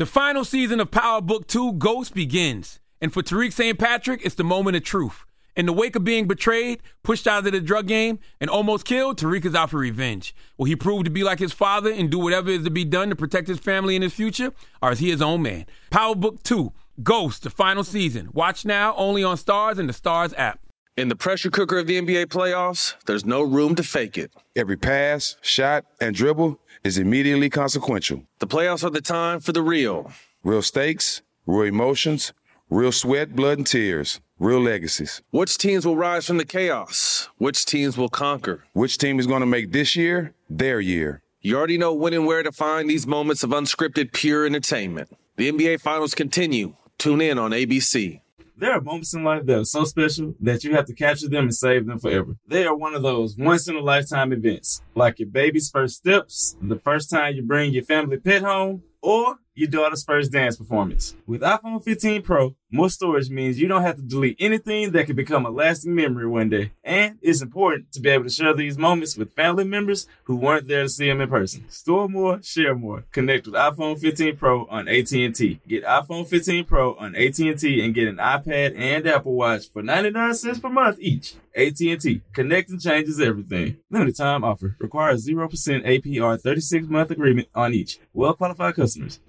The final season of Power Book 2 Ghost begins. And for Tariq St. Patrick, it's the moment of truth. In the wake of being betrayed, pushed out of the drug game, and almost killed, Tariq is out for revenge. Will he prove to be like his father and do whatever is to be done to protect his family and his future? Or is he his own man? Power Book 2 Ghost, the final season. Watch now only on Starz and the Starz app. In the pressure cooker of the NBA playoffs, there's no room to fake it. Every pass, shot, and dribble is immediately consequential. The playoffs are the time for the real. Real stakes, real emotions, real sweat, blood, and tears, real legacies. Which teams will rise from the chaos? Which teams will conquer? Which team is going to make this year their year? You already know when and where to find these moments of unscripted, pure entertainment. The NBA Finals continue. Tune in on ABC. There are moments in life that are so special that you have to capture them and save them forever. They are one of those once in a lifetime events, like your baby's first steps, the first time you bring your family pet home, or your daughter's first dance performance. With iPhone 15 Pro, more storage means you don't have to delete anything that could become a lasting memory one day. And it's important to be able to share these moments with family members who weren't there to see them in person. Store more, share more. Connect with iPhone 15 Pro on AT&T. Get iPhone 15 Pro on AT&T and get an iPad and Apple Watch for 99 cents per month each. AT&T. Connecting changes everything. Limited time offer. Requires 0% APR 36 month agreement on each. Well qualified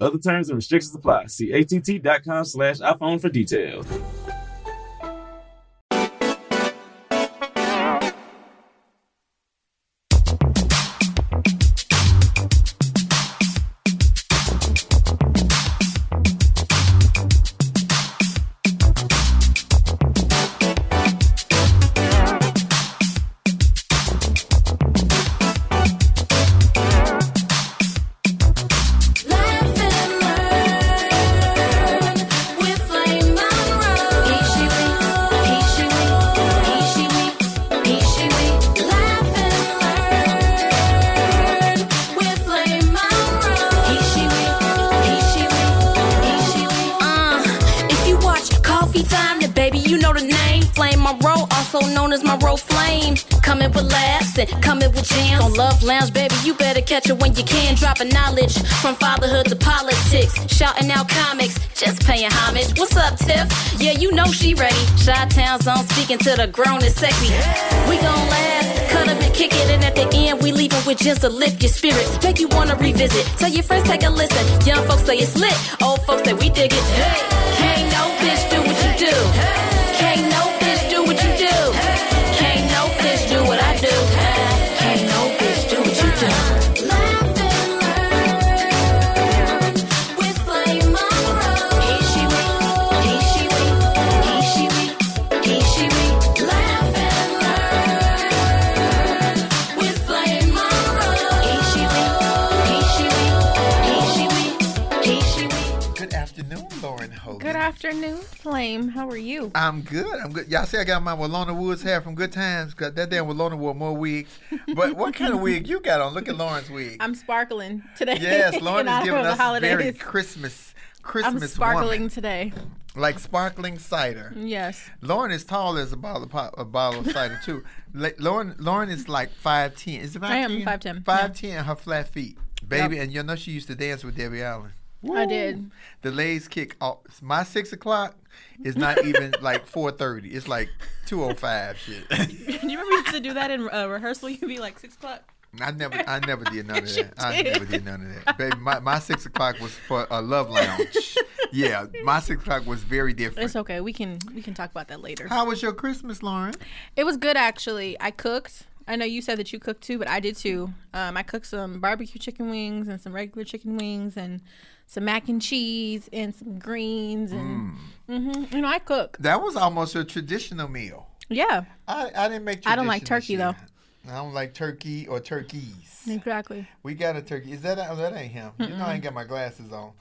Other terms and restrictions apply. See att.com slash iPhone for details. Afternoon, Flame. How are you? I'm good. I'm good. Y'all see, I got my Willona Woods hair from Good Times. Got that damn Willona wore more wigs. But what kind of wig you got on? Look at Lauren's wig. I'm sparkling today. yes, Lauren is giving us very holidays. Christmas, I'm Christmas sparkling woman. today. like sparkling cider. Yes. Lauren is tall as a bottle of pop, a bottle of cider too. La- Lauren, Lauren is like five ten. Is it five I am 5'10", Five ten, and her flat feet, baby. Yep. And you know she used to dance with Debbie Allen. I did. The lays kick off. My six o'clock is not even like four thirty. It's like two o five shit. You remember used to do that in uh, rehearsal? You'd be like six o'clock. I never, I never did none of that. I never did none of that, baby. My, my six o'clock was for a love lounge. yeah, my six o'clock was very different. It's okay. We can we can talk about that later. How was your Christmas, Lauren? It was good actually. I cooked. I know you said that you cooked too, but I did too. Um, I cooked some barbecue chicken wings and some regular chicken wings and some mac and cheese and some greens and hmm you know I cook. That was almost a traditional meal. Yeah, I, I didn't make. I don't like turkey, though. I don't like turkey or turkeys. exactly. We got a turkey. Is that oh, that ain't him? You know I ain't got my glasses on.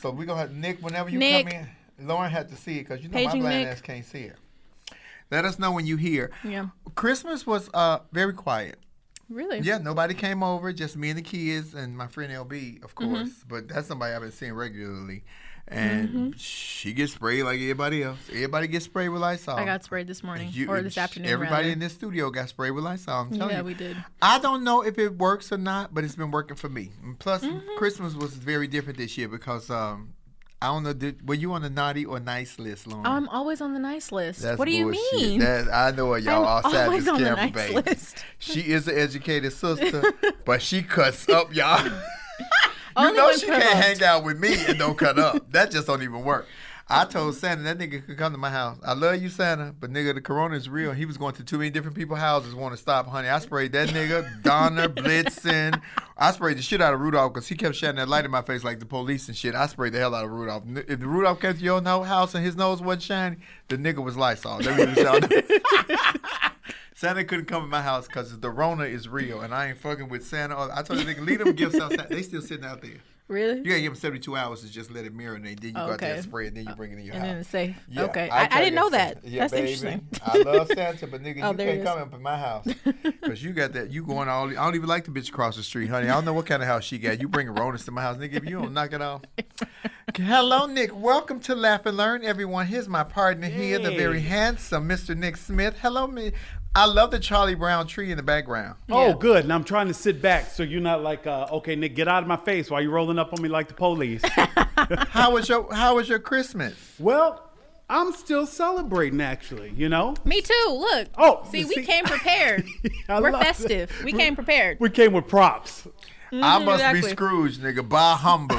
So we gonna have Nick whenever you Nick. come in. Lauren had to see it because you know Paging my blind Nick. ass can't see it. Let us know when you hear. Yeah. Christmas was uh very quiet. Really? Yeah, nobody came over, just me and the kids and my friend LB, of Mm-hmm. course. But that's somebody I've been seeing regularly. And Mm-hmm. she gets sprayed like everybody else. Everybody gets sprayed with Lysol. I got sprayed this morning You- or this afternoon. Everybody rather. in this studio got sprayed with Lysol. I'm telling Yeah, you. we did. I don't know if it works or not, but it's been working for me. And plus, Mm-hmm. Christmas was very different this year because um, I don't know. Did, were you on the naughty or nice list, Lauren? I'm always on the nice list. That's what do you mean? That, I know what y'all I'm outside always this on the camera, nice list. She is an educated sister, but she cuts up, y'all. you Only know she can't provoked. hang out with me and don't cut up. That just don't even work. I told Santa that nigga could come to my house. I love you, Santa, but nigga, the corona is real. He was going to too many different people's houses, want to stop, honey. I sprayed that nigga, Donner, Blitzen. I sprayed the shit out of Rudolph because he kept shining that light in my face like the police and shit. I sprayed the hell out of Rudolph. If Rudolph came to your house and his nose wasn't shiny, the nigga was Lysol. That was y'all. Santa couldn't come to my house because the Rona is real, and I ain't fucking with Santa. I told the nigga, leave them gifts outside. They still sitting out there. Really? You gotta give them 72 hours to just let it marinate. Then you go out there and spray it. Then you bring it in your and house. then it's safe. Yeah, okay. I I, try I to didn't know that. Yeah, That's baby. interesting. I love Santa, but nigga, Oh, you can't come up in my house because you got that. You going all? I don't even like the bitch across the street, honey. I don't know what kind of house she got. You bring Ronas to my house, nigga. If you don't knock it off. Hello, Nick. Welcome to Laugh and Learn, everyone. Here's my partner here, the very handsome Mr. Nick Smith. Hello, me. I love the Charlie Brown tree in the background. Oh, good. And I'm trying to sit back so you're not like, uh, okay, Nick, get out of my face while you're rolling up on me like the police. How was your How was your Christmas? well, I'm still celebrating, actually, you know? Me too. Look. Oh, see, see- we came prepared. We're love that. festive. We came prepared. We came with props. I must be. Scrooge, nigga. Bah humbug.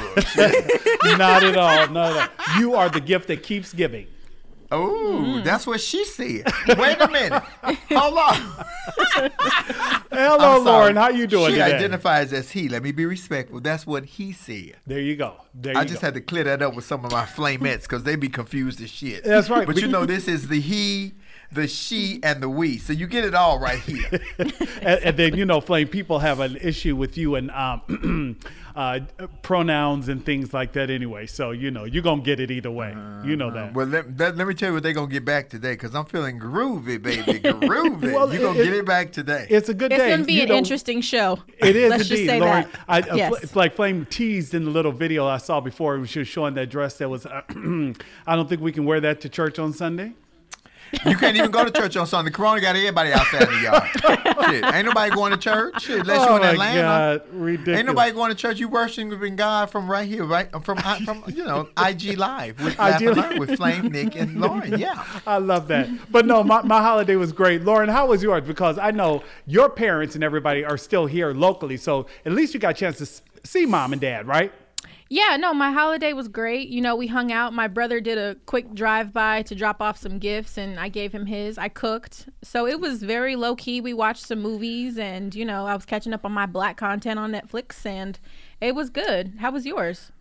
not at all. Not at all. You are the gift that keeps giving. Oh, that's what she said. Wait a minute. Hold on. Hello, Lauren. How you doing She today? identifies as he. Let me be respectful. That's what he said. there you go. There you I just go. had to clear that up with some of my flamettes because they be confused as shit. That's right. But We- you know, this is the he, the she, and the we. So you get it all right here. and, and then you know, Flame, people have an issue with you and um, uh, pronouns and things like that anyway. So you know, you're gonna get it either way. you know that. well, let, that, let me tell you what they're going to get back today because I'm feeling groovy, baby. Groovy. Well, you're going it- to get it back today. It's a good It's day. It's going to be You an know, interesting show. It is Let's indeed, just say Lauren. that. I, uh, yes. Fl- it's like Flame teased in the little video I saw before. She was showing that dress that was. Uh, I don't think we can wear that to church on Sunday. You can't even go to church on Sunday. Corona got everybody outside the yard. Shit, ain't nobody going to church. Shit, unless oh you in oh my Atlanta. God, ridiculous! Ain't nobody going to church. You worshiping God from right here, right from from you know IG Live with IG Learn with Flame, Nick, and Lauren. Yeah. I love that. But no, my, my holiday was great. Lauren, how was yours? Because I know your parents and everybody are still here locally, so at least you got a chance to see mom and dad, right? Yeah, no, my holiday was great. You know, we hung out. My brother did a quick drive by to drop off some gifts, and I gave him his. I cooked. So it was very low key. We watched some movies, and, you know, I was catching up on my black content on Netflix, and it was good. How was yours?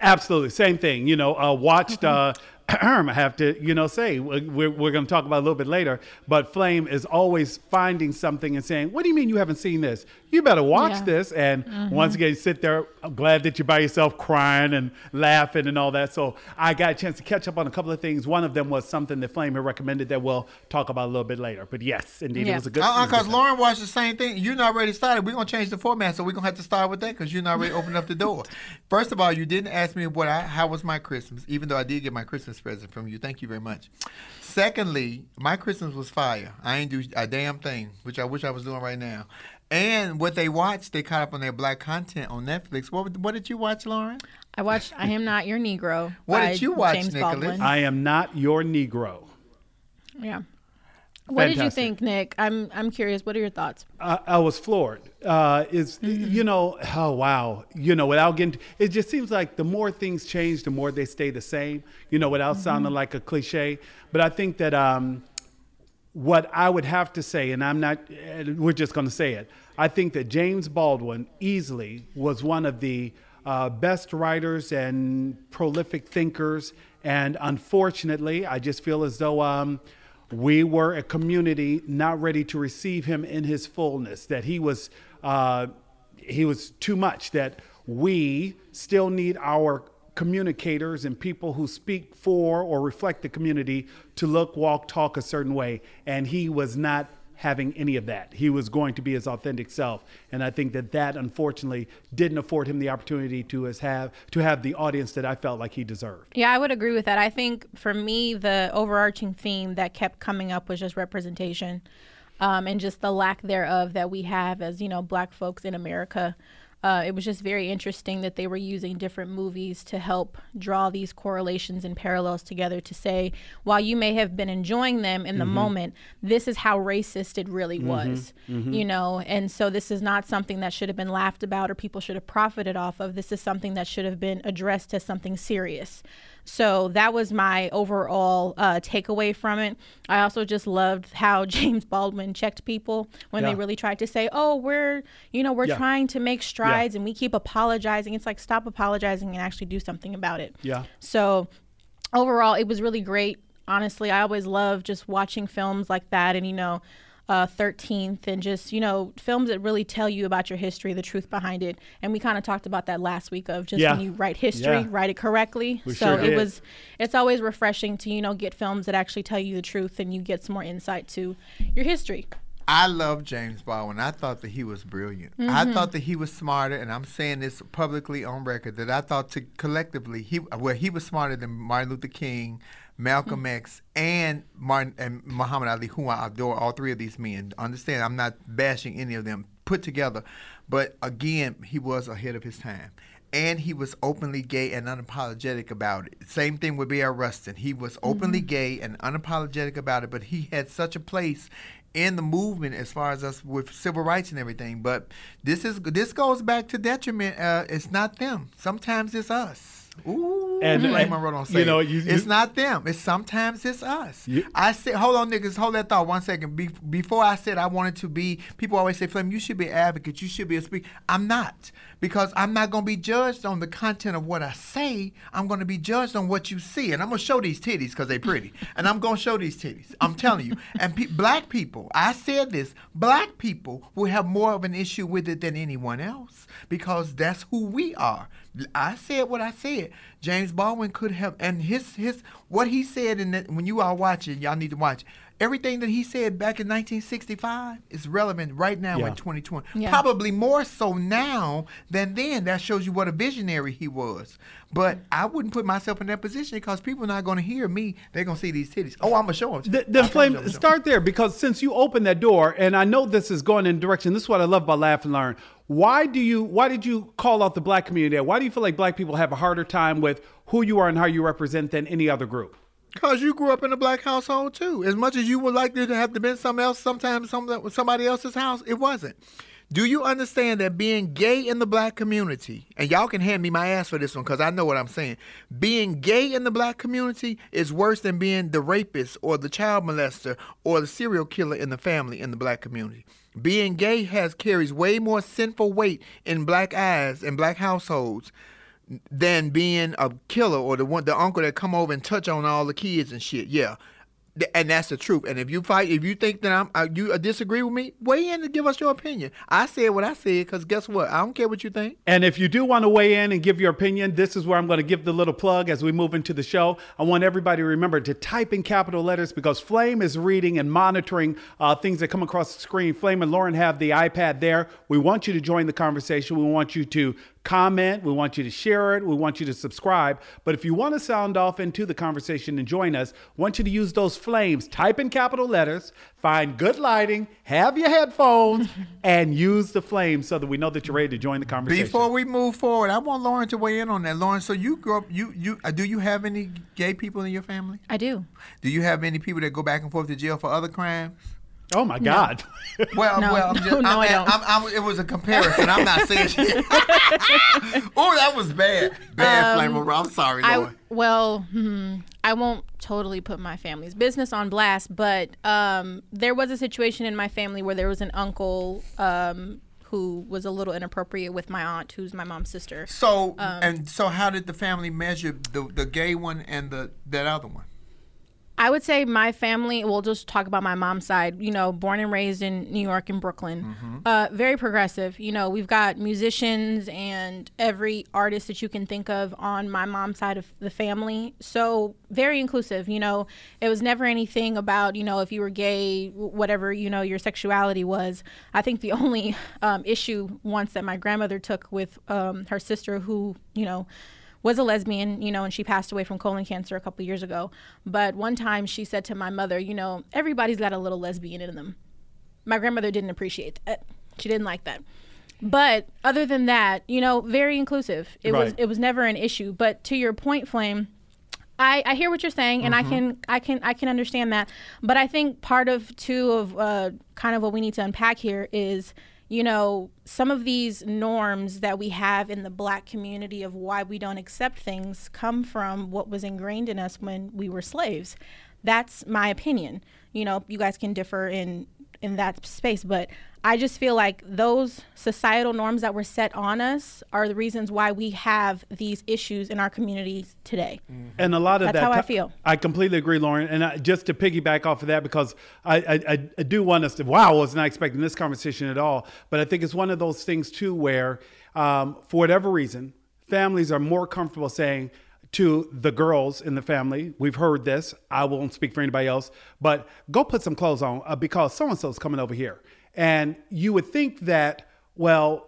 Absolutely, same thing. You know, uh, watched. Uh, I have to, you know, say we're, we're going to talk about it a little bit later. But Flame is always finding something and saying, "What do you mean you haven't seen this? You better watch Yeah. this." And mm-hmm. once again, you sit there. I'm glad that you're by yourself, crying and laughing and all that. So I got a chance to catch up on a couple of things. One of them was something that Flame had recommended that we'll talk about a little bit later. But yes, indeed, it Yeah. was a good. Uh, uh, it was a good Because time. Lauren watched the same thing. You're not ready to start. We're gonna change the format, so we're gonna have to start with that because you're not ready to open up the door. First of all, you didn't ask me what I how was my Christmas, even though I did get my Christmas present from you. Thank you very much. Secondly, my Christmas was fire. I ain't do a damn thing, which I wish I was doing right now. And what they watched, they caught up on their black content on Netflix. What what did you watch, Lauren? I watched I Am Not Your Negro. What by did you watch, James Nicholas? Baldwin. I am not your Negro. yeah. What did you think, Nick? I'm I'm curious. What are your thoughts? I, I was floored. Uh, is you know, oh wow, you know, without getting, it just seems like the more things change, the more they stay the same. You know, without sounding like a cliche. But I think that um, what I would have to say, and I'm not, we're just going to say it. I think that James Baldwin easily was one of the uh, best writers and prolific thinkers. And unfortunately, I just feel as though um, we were a community not ready to receive him in his fullness. That he was, uh, he was too much. That we still need our communicators and people who speak for or reflect the community to look, walk, talk a certain way. And he was not having any of that. He was going to be his authentic self, and I think that that unfortunately didn't afford him the opportunity to as have to have the audience that I felt like he deserved. Yeah, I would agree with that. I think for me, the overarching theme that kept coming up was just representation um, and just the lack thereof that we have as, you know, black folks in America. Uh, it was just very interesting that they were using different movies to help draw these correlations and parallels together to say, while you may have been enjoying them in the mm-hmm. moment, this is how racist it really mm-hmm. was, mm-hmm. you know? And so this is not something that should have been laughed about or people should have profited off of. This is something that should have been addressed as something serious. So that was my overall uh, takeaway from it. I also just loved how James Baldwin checked people when Yeah. they really tried to say, "Oh, we're you know we're Yeah. trying to make strides and we keep apologizing." It's like stop apologizing and actually do something about it. Yeah. So overall, it was really great. Honestly, I always love just watching films like that, and you know. Uh, 13th and just you know films that really tell you about your history the truth behind it and we kind of talked about that last week of just Yeah. when you write history Yeah. write it correctly We so sure it did. was it's always refreshing to you know get films that actually tell you the truth and you get some more insight to your history I love James Baldwin. I thought that he was brilliant. I thought that he was smarter, and I'm saying this publicly on record that I thought to collectively he well he was smarter than Martin Luther King, Malcolm X, and Martin and Muhammad Ali, who I adore. All three of these men. Understand? I'm not bashing any of them put together, but again, he was ahead of his time. And he was openly gay and unapologetic about it. Same thing with Bayard Rustin. He was openly gay and unapologetic about it, but he had such a place in the movement as far as us with civil rights and everything. But this is this goes back to detriment. Uh, it's not them. Sometimes it's us. Ooh, And- mm-hmm. Blame and, Monroe don't you know, it. you- it's not them. It's sometimes it's us. You- I said, hold on, niggas, hold that thought one second. Be- before I said I wanted to be, people always say, Flame, you should be an advocate. You should be a speaker. I'm not because I'm not going to be judged on the content of what I say. I'm going to be judged on what you see, and I'm going to show these titties because they're pretty, and I'm going to show these titties. I'm telling you. And pe- black people, I said this, black people will have more of an issue with it than anyone else because that's who we are. I said what I said. James Baldwin could have, and his his what he said in that when you are watching, y'all need to watch. Everything that he said back in 1965 is relevant right now Yeah. in 2020. Yeah. Probably more so now than then. That shows you what a visionary he was. But I wouldn't put myself in that position because people are not going to hear me. They're going to see these titties. Oh, I'm going to show them. Th- then flame start there because since you opened that door and i know this is going in direction this is what i love about laugh and learn why do you why did you call out the black community why do you feel like black people have a harder time with who you are and how you represent than any other group Because you grew up in a black household too. As much as you would like to have to been something else, sometimes some, somebody else's house, it wasn't. Do you understand that being gay in the black community, and y'all can hand me my ass for this one because I know what I'm saying. Being gay in the black community is worse than being the rapist or the child molester or the serial killer in the family in the black community. Being gay has carries way more sinful weight in black eyes and black households than being a killer or the one the uncle that come over and touch on all the kids and shit. Yeah. And that's the truth. And if you fight, if you think that I'm, uh, you uh, disagree with me, weigh in and give us your opinion. I said what I said because guess what? I don't care what you think. And if you do want to weigh in and give your opinion, this is where I'm going to give the little plug as we move into the show. I want everybody to remember to type in capital letters because Flame is reading and monitoring uh, things that come across the screen. Flame and Lauren have the iPad there. We want you to join the conversation. We want you to comment. We want you to share it. We want you to subscribe. But if you want to sound off into the conversation and join us, I want you to use those flames. Type in capital letters, find good lighting, have your headphones, and use the flames so that we know that you're ready to join the conversation. Before we move forward, I want Lauren to weigh in on that. Lauren, so you grew up, you you uh, do you have any gay people in your family? i do Do you have any people that go back and forth to jail for other crimes? Oh my God. Well, No. well, I'm just, No, I'm, I at- don't. I'm, I'm, it was a comparison. I'm not saying shit. oh, that was bad. Bad flame over. I'm sorry, I well, hmm, I won't totally put my family's business on blast, but um, there was a situation in my family where there was an uncle um, who was a little inappropriate with my aunt, who's my mom's sister. So Um, and so, how did the family measure the the gay one and the that other one? I would say my family, we'll just talk about my mom's side, you know, born and raised in New York and Brooklyn. Mm-hmm. Uh, very progressive. You know, we've got musicians and every artist that you can think of on my mom's side of the family. So very inclusive. You know, it was never anything about, you know, if you were gay, whatever, you know, your sexuality was. I think the only um, issue once that my grandmother took with um, her sister, who, you know, was a lesbian, you know, and she passed away from colon cancer a couple years ago. But one time she said to my mother, you know, everybody's got a little lesbian in them. My grandmother didn't appreciate that. She didn't like that. But other than that, you know, very inclusive. It was it was never an issue. But to your point, Flame, I, I hear what you're saying, and I can I can I can understand that. But I think part of too of uh, kind of what we need to unpack here is, you know, some of these norms that we have in the Black community of why we don't accept things come from what was ingrained in us when we were slaves. That's my opinion. You know, you guys can differ in in that space, but I just feel like those societal norms that were set on us are the reasons why we have these issues in our communities today. And a lot of That's that. how I feel. I completely agree, Lauren. And I, just to piggyback off of that, because I, I, I- I do want us to, wow, I was not expecting this conversation at all. But I think it's one of those things, too, where um, for whatever reason, families are more comfortable saying, to the girls in the family, we've heard this. I won't speak for anybody else, but go put some clothes on uh, because so and so is coming over here. And you would think that, well,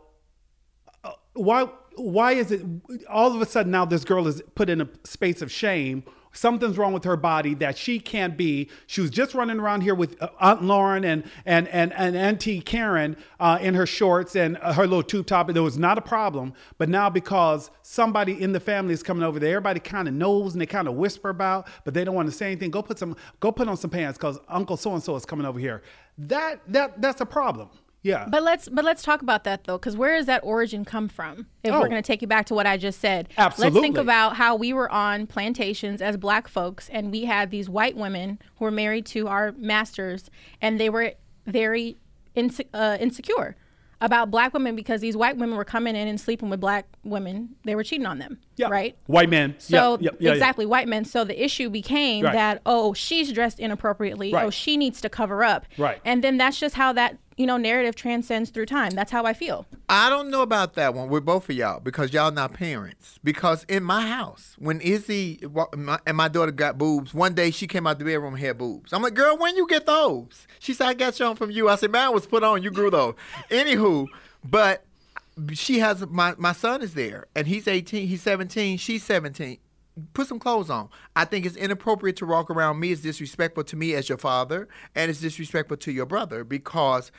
why why is it all of a sudden now this girl is put in a space of shame something's wrong with her body that she can't be. She was just running around here with uh, aunt lauren and and and, and auntie karen uh, in her shorts and uh, her little tube top and there was not a problem. But now because somebody in the family is coming over there everybody kind of knows and they kind of whisper about but they don't want to say anything go put some go put on some pants because uncle so and so is coming over here. That that that's a problem yeah But let's but let's talk about that though, because where does that origin come from? If Oh. we're going to take you back to what I just said, absolutely. Let's think about how we were on plantations as black folks, and we had these white women who were married to our masters, and they were very inse- uh, insecure about black women because these white women were coming in and sleeping with black women. They were cheating on them, yeah right? white men So yeah, yeah, exactly, white men. So the issue became Right. that oh, she's dressed inappropriately. Right. Oh, she needs to cover up. Right. And then that's just how that you know narrative transcends through time. That's how I feel. I don't know about that one with both of y'all because y'all not parents. Because in my house, when Izzy and my daughter got boobs, one day she came out the bedroom and had boobs. I'm like, girl, when you get those? She said, I got some from you. I said, man, was put on. You grew those. Anywho, but she has my my son is there and he's 18, he's 17, she's 17. Put some clothes on. I think it's inappropriate to walk around me. It's disrespectful to me as your father, and it's disrespectful to your brother because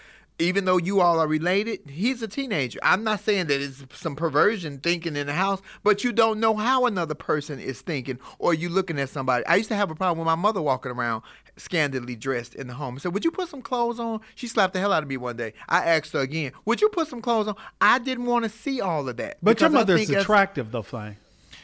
even though you all are related, he's a teenager. I'm not saying that it's some perversion thinking in the house, but you don't know how another person is thinking or you looking at somebody. I used to have a problem with my mother walking around scandalously dressed in the home. I said, Would you put some clothes on? She slapped the hell out of me one day. I asked her again, Would you put some clothes on? I didn't want to see all of that. But your mother's attractive, though, Flame.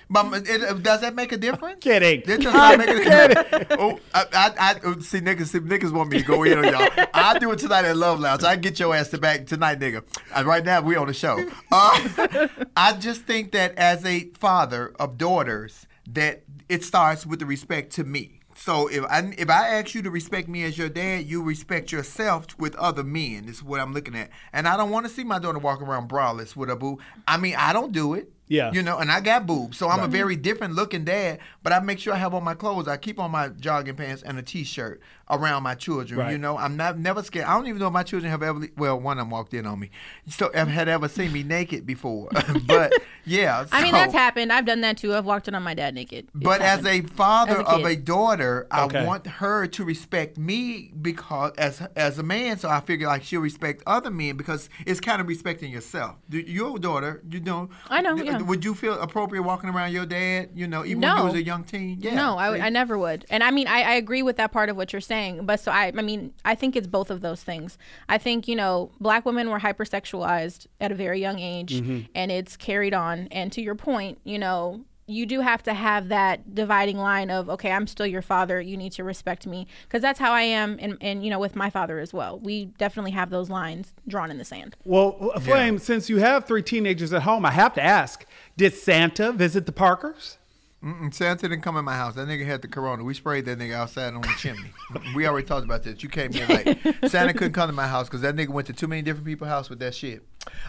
But it, it- does that make a difference? Kidding. That does not make a difference. Oh, I, I, I oh, see niggas. See, niggas want me to go in on y'all. I do it tonight at Love Lounge. I get your ass to back tonight, nigga. And right now we on the show. Uh, I just think that as a father of daughters, that it starts with the respect to me. So if I if I ask you to respect me as your dad, you respect yourself with other men. Is what I'm looking at, and I don't want to see my daughter walk around braless with a boo. I mean, I don't do it. Yeah. You know, and I got boobs, so I'm a very different looking dad. But I make sure I have on my clothes. I keep on my jogging pants and a t-shirt around my children. Right. You know, I'm not never scared. I don't even know if my children have ever. Well, one of them walked in on me, so have had ever seen me naked before. but yeah, I mean, that's happened. I've done that too. I've walked in on my dad naked. It's But as a father As a of a daughter, Okay. I want her to respect me because as as a man, so I figure like she'll respect other men because it's kind of respecting yourself. Your daughter, you know, I know, th- yeah. Would you feel appropriate walking around your dad? You know, even when No. you was a young teen. Yeah. no, I. I never would. And I mean, I, I agree with that part of what you're saying. But so I, I mean, I think it's both of those things. I think you know, black women were hypersexualized at a very young age, Mm-hmm. and it's carried on. And to your point, you know. You do have to have that dividing line of okay, I'm still your father. You need to respect me because that's how I am, and, and you know with my father as well. We definitely have those lines drawn in the sand. Well, uh, Flame, since you have three teenagers at home, I have to ask: Did Santa visit the Parkers? Mm-mm, Santa didn't come in my house. That nigga had the corona. We sprayed that nigga outside on the chimney. we already talked about this. You came in late. Santa couldn't come to my house because that nigga went to too many different people's house with that shit.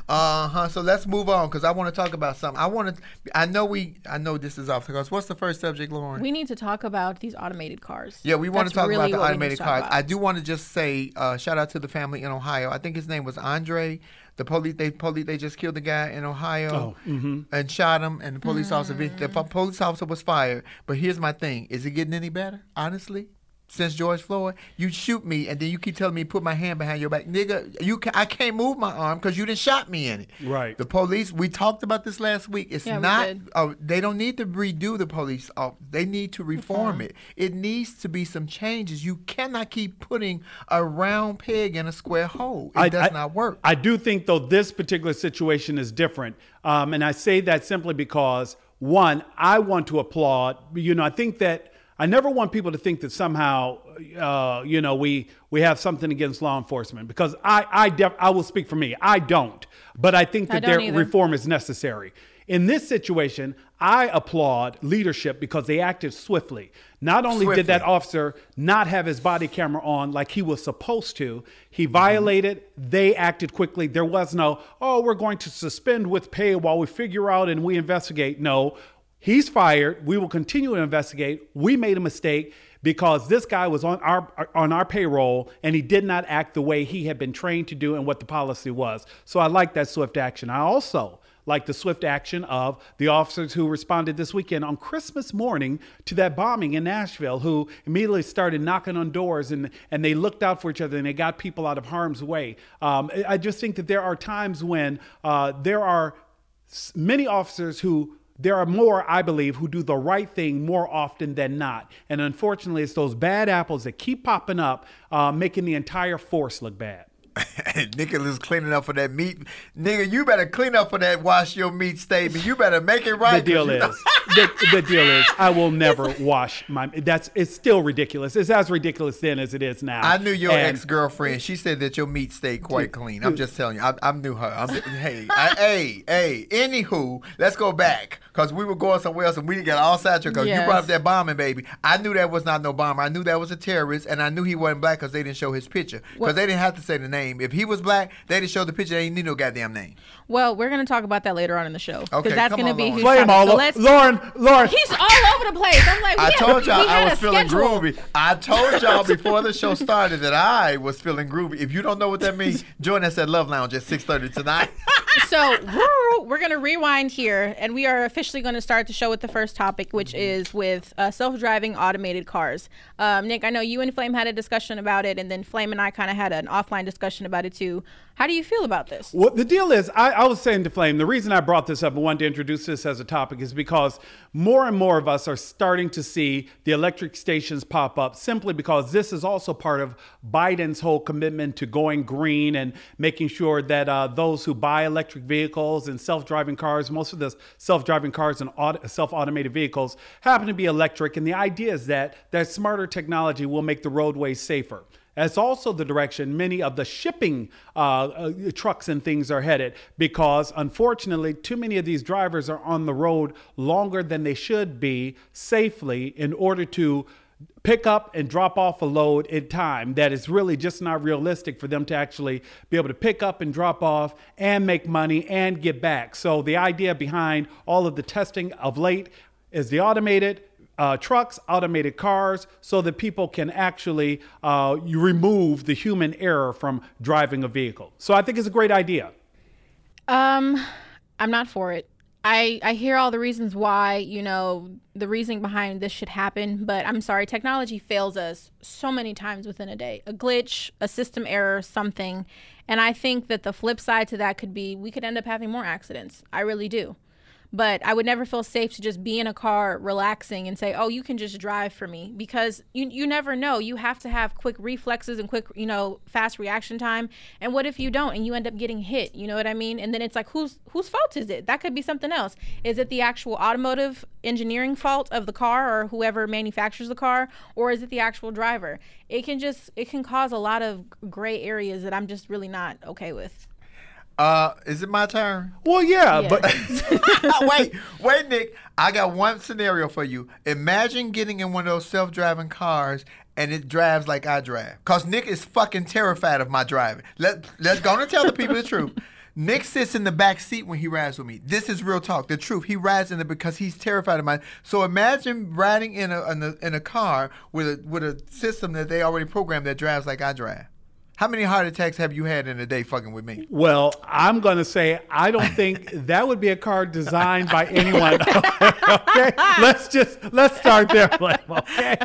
Uh huh. So let's move on because I want to talk about something. I want to. I know we. I know this is off the course. What's the first subject, Lauren? We need to talk about these automated cars. Yeah, we want to talk really about the what we need automated cars. I do want to just say uh, shout out to the family in Ohio. I think his name was Andre. The police, they police, they just killed the guy in Ohio Oh, mhm. and shot him, and the police officer, the police officer was fired. But here's my thing: is it getting any better? Honestly, since George Floyd, you shoot me, and then you keep telling me put my hand behind your back, nigga. You, ca- I can't move my arm because you didn't shot me in it. Right. The police. We talked about this last week. It's Yeah, not. did. Uh, they don't need to redo the police. Uh, they need to reform it. It needs to be some changes. You cannot keep putting a round peg in a square hole. It does not work. I do think, though, this particular situation is different. Um, and I say that simply because, one, I want to applaud. You know, I think that I never want people to think that somehow, uh, you know, we we have something against law enforcement because I I def- I will speak for me. I don't, but I think I that their either. reform is necessary. In this situation, I applaud leadership because they acted swiftly. Not only did that officer not have his body camera on like he was supposed to, he violated, they acted quickly. There was no, oh, we're going to suspend with pay while we figure out and we investigate. No, he's fired. We will continue to investigate. We made a mistake because this guy was on our on our payroll and he did not act the way he had been trained to do and what the policy was. So I like that swift action. I also like the swift action of the officers who responded this weekend on Christmas morning to that bombing in Nashville, who immediately started knocking on doors and, and they looked out for each other and they got people out of harm's way. Um, I- just think that there are times when uh, there are many officers who there are more, I believe, who do the right thing more often than not. And unfortunately, it's those bad apples that keep popping up, uh, making the entire force look bad. Nicholas cleaning up for that meat. Nigga, you better clean up for that wash your meat statement. You better make it right. the 'cause deal you know- is the, the deal is I will never wash my that's it's still ridiculous. It's as ridiculous then as it is now. I knew your ex girlfriend. She said that your meat stayed quite clean. I'm just telling you. I, I knew her. I'm, hey, I, hey, hey. Anywho, let's go back because we were going somewhere else and we got all sidetracked. 'cause You Yes. brought up that bombing, baby. I knew that was not no bomber. I knew that was a terrorist, and I knew he wasn't black because they didn't show his picture. Because they didn't have to say the name. If he was black, they didn't show the picture. They didn't need no goddamn name. Well, we're going to talk about that later on in the show because Okay, that's come going to on, be a Lauren. huge Flame all So o- let's. Lauren, Lauren. He's all over the place. I'm like, we I had- told y'all we had I a was feeling schedule. groovy. I told y'all before the show started that I was feeling groovy. If you don't know what that means, join us at Love Lounge at 6:30 tonight. so woo, we're going to rewind here and we are officially going to start the show with the first topic which is with uh, self-driving automated cars um, nick i know you and flame had a discussion about it and then flame and i kind of had an offline discussion about it too how do you feel about this Well, the deal is, I, I was saying to Flame, the reason I brought this up and wanted to introduce this as a topic is because more and more of us are starting to see the electric stations pop up simply because this is also part of Biden's whole commitment to going green and making sure that uh, those who buy electric vehicles and self driving cars, most of the self driving cars and auto, self automated vehicles happen to be electric. And the idea is that that smarter technology will make the roadways safer. That's also the direction many of the shipping uh, uh, trucks and things are headed because, unfortunately, too many of these drivers are on the road longer than they should be safely in order to pick up and drop off a load in time that is really just not realistic for them to actually be able to pick up and drop off and make money and get back. So, the idea behind all of the testing of late is the automated uh, trucks, automated cars, so that people can actually uh, remove the human error from driving a vehicle. So I think it's a great idea. Um, I'm not for it. I I hear all the reasons why, you know, the reasoning behind this should happen, but I'm sorry, technology fails us so many times within a day. A glitch, a system error, something. And I think that the flip side to that could be we could end up having more accidents. I really do. But I would never feel safe to just be in a car relaxing and say, "Oh, you can just drive for me," because you you never know. You have to have quick reflexes and quick, you know, fast reaction time. And what if you don't and you end up getting hit? You know what I mean? And then it's like, whose whose fault is it? That could be something else. Is it the actual automotive engineering fault of the car or whoever manufactures the car, or is it the actual driver? It can just it can cause a lot of gray areas that I'm just really not okay with. Uh, is it my turn? Well, yeah, Yeah. but wait, wait, Nick. I got one scenario for you. Imagine getting in one of those self-driving cars and it drives like I drive. Cause Nick is fucking terrified of my driving. Let Let's go and tell the people the truth. Nick sits in the back seat when he rides with me. This is real talk. The truth. He rides in it because he's terrified of my. So imagine riding in a in a, in a car with a with a system that they already programmed that drives like I drive. How many heart attacks have you had in a day fucking with me? Well, I'm going to say I don't think that would be a car designed by anyone. okay, let's just let's start there, okay?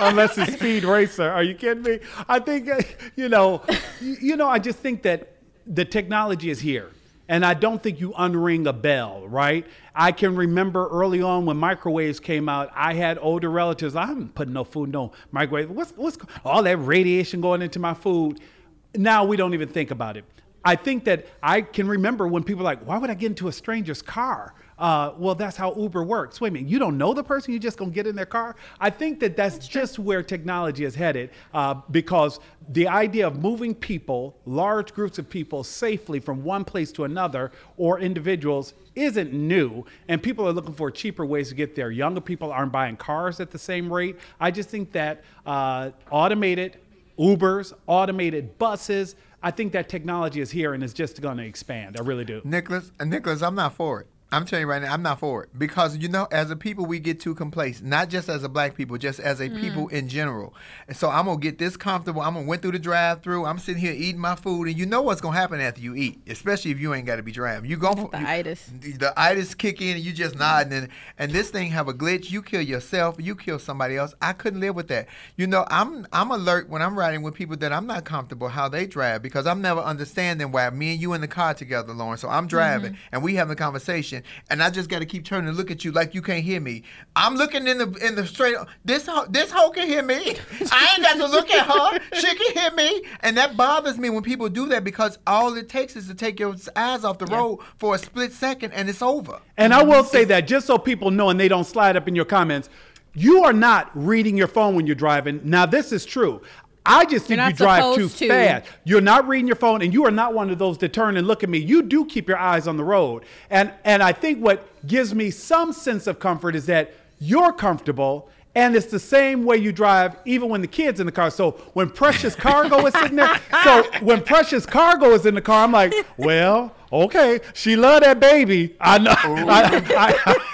Unless it's Speed Racer, are you kidding me? I think uh, you know, you know, I just think that the technology is here. And I don't think you unring a bell, right? I can remember early on when microwaves came out, I had older relatives. I'm putting no food, no microwave. What's what's all that radiation going into my food? Now we don't even think about it. I think that I can remember when people are like, why would I get into a stranger's car? Uh, well, that's how Uber works. Wait a minute, you don't know the person, you're just gonna get in their car? I think that that's, just where technology is headed uh, because the idea of moving people, large groups of people, safely from one place to another or individuals isn't new, and people are looking for cheaper ways to get there. Younger people aren't buying cars at the same rate. I just think that uh, automated Ubers, automated buses, I think that technology is here and is just going to expand. I really do. Nicholas, uh, Nicholas, I'm not for it. I'm telling you right now, I'm not for it because you know, as a people, we get too complacent. Not just as a black people, just as a people in general. And so I'm gonna get this comfortable. I'm gonna went through the drive-through. I'm sitting here eating my food, and you know what's gonna happen after you eat, especially if you ain't got to be driving. You go for The you- itis. The, the itis kick in, and you just nodding, and and this thing have a glitch. You kill yourself, you kill somebody else. I couldn't live with that. You know, I'm I'm alert when I'm riding with people that I'm not comfortable how they drive because I'm never understanding why me and you in the car together, Lauren. So I'm driving Mm-hmm. and we having a conversation, and I just got to keep turning and look at you like you can't hear me. I'm looking in the in the straight. This ho- this hoe can hear me. I ain't got to look at her. She can hear me, and that bothers me when people do that because all it takes is to take your eyes off the road for a split second, and it's over. And I will say that just so people know and they don't slide up in your comments, you are not reading your phone when you're driving. Now, this is true. I just think you drive too to. fast. You're not reading your phone, and you are not one of those to turn and look at me. You do keep your eyes on the road, and and I think what gives me some sense of comfort is that you're comfortable, and it's the same way you drive, even when the kids in the car. So when Precious Cargo is sitting there, so when Precious Cargo is in the car, I'm like, well, okay, she love that baby. I know. I-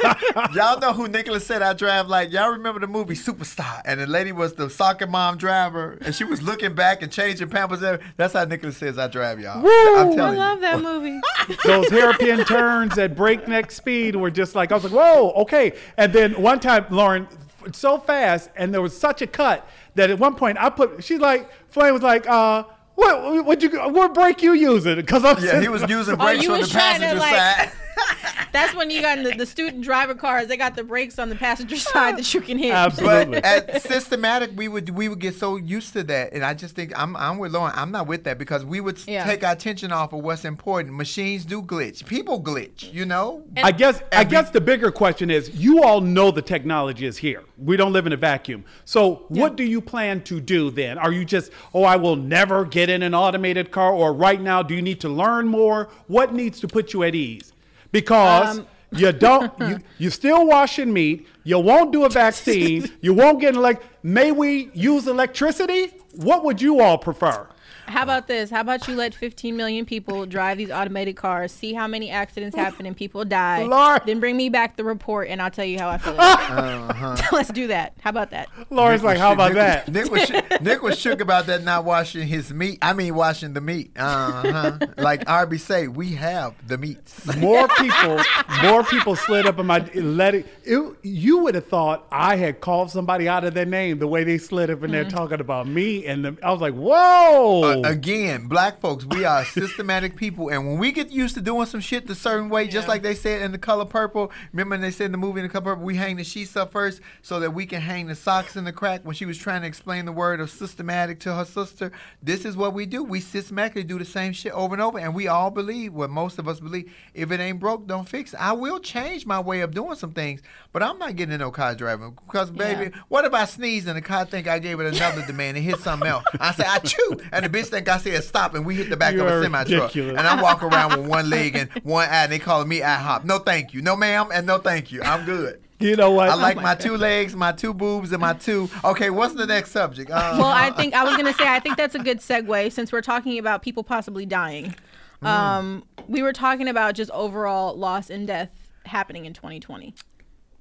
I- Y'all know who Nicholas said I drive like? Y'all remember the movie Superstar? And the lady was the soccer mom driver, and she was looking back and changing pampers. and. That's how Nicholas says I drive, y'all. I'm I love you. that movie. those hairpin turns at breakneck speed were just like I was like, whoa, okay. And then one time, Lauren, f- so fast, and there was such a cut that at one point I put. She's like, Flame was like, uh. What what you what brake you using? Because I'm Yeah, he was using Oh, brakes you on the was to, passenger like- side. That's when you got in the, the student driver cars. They got the brakes on the passenger side that you can hit. Absolutely. But at systematic, we would we would get so used to that, and I just think I'm I'm with Lauren. I'm not with that because we would Yeah. take our attention off of what's important. Machines do glitch. People glitch. You know. I guess I guess the bigger question is you all know the technology is here. We don't live in a vacuum. So what do you plan to do then? Are you just oh I will never get in an automated car or right now do you need to learn more? What needs to put you at ease? Because Um, you don't you you still washing meat, you won't do a vaccine, you won't get elect may we use electricity? What would you all prefer? How about this? How about you let 15 million people drive these automated cars, see how many accidents happen and people die, Lord. then bring me back the report and I'll tell you how I feel. Uh-huh. Let's do that. How about that? Lauren's like, how about Nick, that? Nick was shook, Nick was shook about that not washing his meat. I mean, washing the meat. Uh huh. like Arby say, we have the meats. more people, more people slid up in my let it, it- You would have thought I had called somebody out of their name the way they slid up in there talking about me, and the, I was like, "Whoa!" Uh, again, black folks, we are systematic people, and when we get used to doing some shit the certain way, just like they said in the color purple. Remember, when they said in the movie in the color purple, we hang the sheets up first so that we can hang the socks in the crack. When she was trying to explain the word of systematic to her sister, this is what we do. We systematically do the same shit over and over, and we all believe what most of us believe. If it ain't broke, don't fix it. I will change my way of doing some things, but I'm not getting in no car driving because, baby, Yeah. what if I sneeze and the car think I gave it another demand and hit something else? I say I chew, and the bitch bitch think I said stop and we hit the back of You're a semi truck. And I walk around with one leg and one eye and they calling me IHOP. No thank you. No ma'am and no thank you. I'm good. You know what? I like my two legs, my two boobs, and my two. Okay, what's the next subject? Uh, Well, I think I was gonna say I think that's a good segue since we're talking about people possibly dying. Mm. Um, we were talking about just overall loss and death happening in 2020.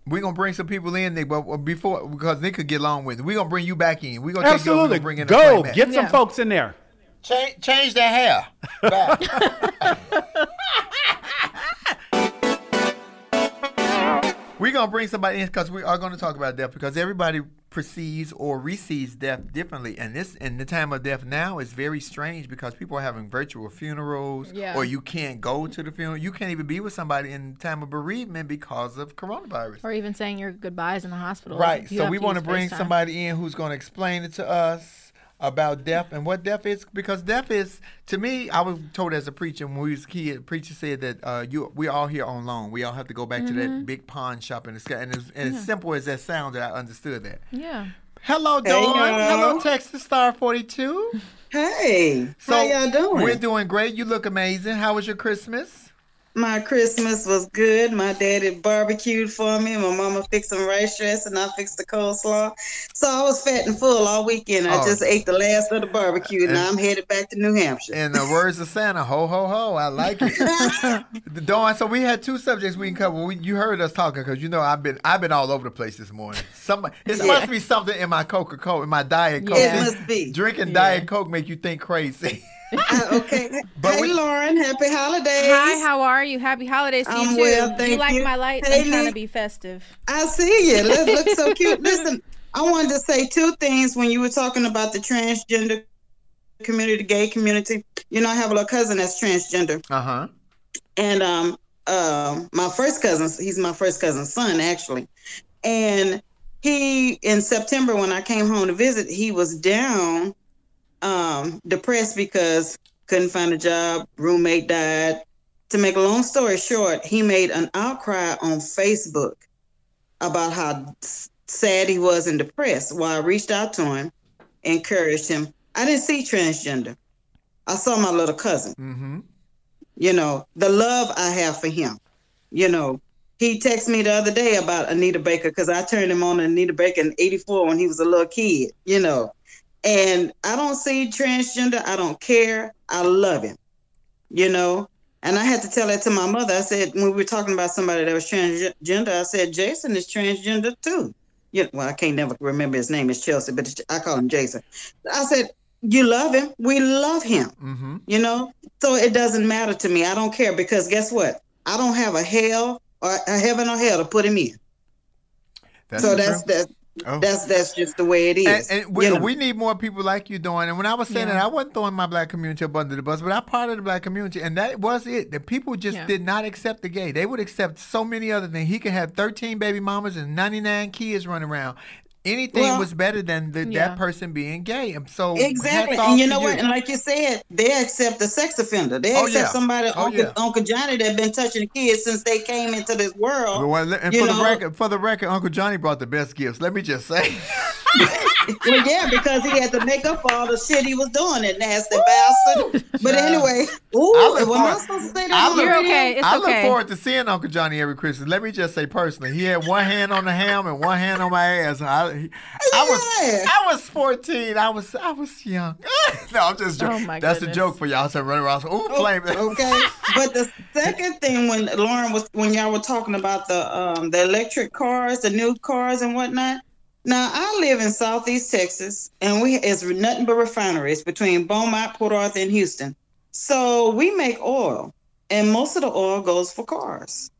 we're gonna bring some people in, Nick, but before because Nick could get along with it. We're gonna bring you back in. We're gonna take you. over, Absolutely. Bring in Go playback. get some Yeah. folks in there. Change, change their hair. Back. We're gonna bring somebody in because we are gonna talk about death because everybody perceives or receives death differently, and this in the time of death now is very strange because people are having virtual funerals, Yeah. or you can't go to the funeral. You can't even be with somebody in time of bereavement because of coronavirus. Or even saying your goodbyes in the hospital. Right. You So we want to bring FaceTime. somebody in who's going to explain it to us about death and what death is because death is to me I was told as a preacher when we was a kid a preacher said that uh, you we are all here on loan. We all have to go back to Mm-hmm. that big pawn shop in the sky and, as, and as simple as that sounded I understood that. Yeah. hello Dawn y'all. hello Texas Star 42 Hey, so how y'all doing? we're doing great. You look amazing. How was your Christmas My Christmas was good. My daddy barbecued for me. My mama fixed some rice dress, and I fixed the coleslaw. So I was fat and full all weekend. I Oh. just ate the last of the barbecue. and I'm headed back to New Hampshire. in the words of Santa ho ho ho I like it Dawn, so we had two subjects we can cover. We, you heard us talking because you know I've been I've been all over the place this morning. Some it Yeah. must be something in my Coca Cola, in my Diet Coke. It must be. Drinking Yeah. Diet Coke make you think crazy. Uh, okay. But hey, we- Lauren. Happy holidays. Hi, how are you? Happy holidays to you I'm too. well, Do you thank like you. my lights? Hey, I'm trying to be festive. I see you. Look, look so cute. Listen, I wanted to say two things when you were talking about the transgender community, the gay community. You know, I have a little cousin that's transgender. Uh huh. and um um my first cousin he's my first cousin's son actually and he in september when i came home to visit he was down um depressed because couldn't find a job roommate died to make a long story short he made an outcry on facebook about how sad he was and depressed well i reached out to him encouraged him i didn't see transgender i saw my little cousin Mm-hmm. you know, the love I have for him. You know, he texted me the other day about Anita Baker because I turned him on to Anita Baker in 84 when he was a little kid, you know. And I don't see transgender. I don't care. I love him, you know. And I had to tell that to my mother. I said, when we were talking about somebody that was transgender, I said, Jason is transgender too. You well, I can't never remember his name. It's Chelsea, but it's, I call him Jason. I said, you love him. We love him Mm-hmm. you know so it doesn't matter to me i don't care because guess what i don't have a hell or a heaven or hell to put him in That's so true. that's that Oh. that's that's just the way it is. And, and we, you know? we need more people like you doing. And when I was saying Yeah. that, I wasn't throwing my black community up under the bus, but I'm part of the black community, and that was it. The people just Yeah. did not accept the gay. They would accept so many other things. He could have 13 baby mamas and 99 kids running around. Anything Well- was better than the, Yeah. that person being gay. And so exactly and you know what and like you said they accept the sex offender they Oh, accept yeah. somebody Oh, uncle, yeah. uncle johnny that been touching kids since they came into this world Well, and you for the know- record, for the record, Uncle Johnny brought the best gifts. Let me just say. well, yeah, because he had to make up for all the shit he was doing, that nasty bastard. But anyway, ooh, I look was I forward- supposed to say I that? on look- You're okay. It's I look okay. forward to seeing Uncle Johnny every Christmas. Let me just say personally, he had one hand on the ham and one hand on my ass. I, he- I was Yeah. I was fourteen. I was I was young. no, I'm just joking. Oh, my That's a joke for y'all. So running around, ooh, flame. okay. But the second thing when Lauren was when y'all were talking about the um the electric cars, the new cars and whatnot. Now I live in Southeast Texas, and we it's nothing but refineries between Beaumont, Port Arthur, and Houston. So we make oil, and most of the oil goes for cars.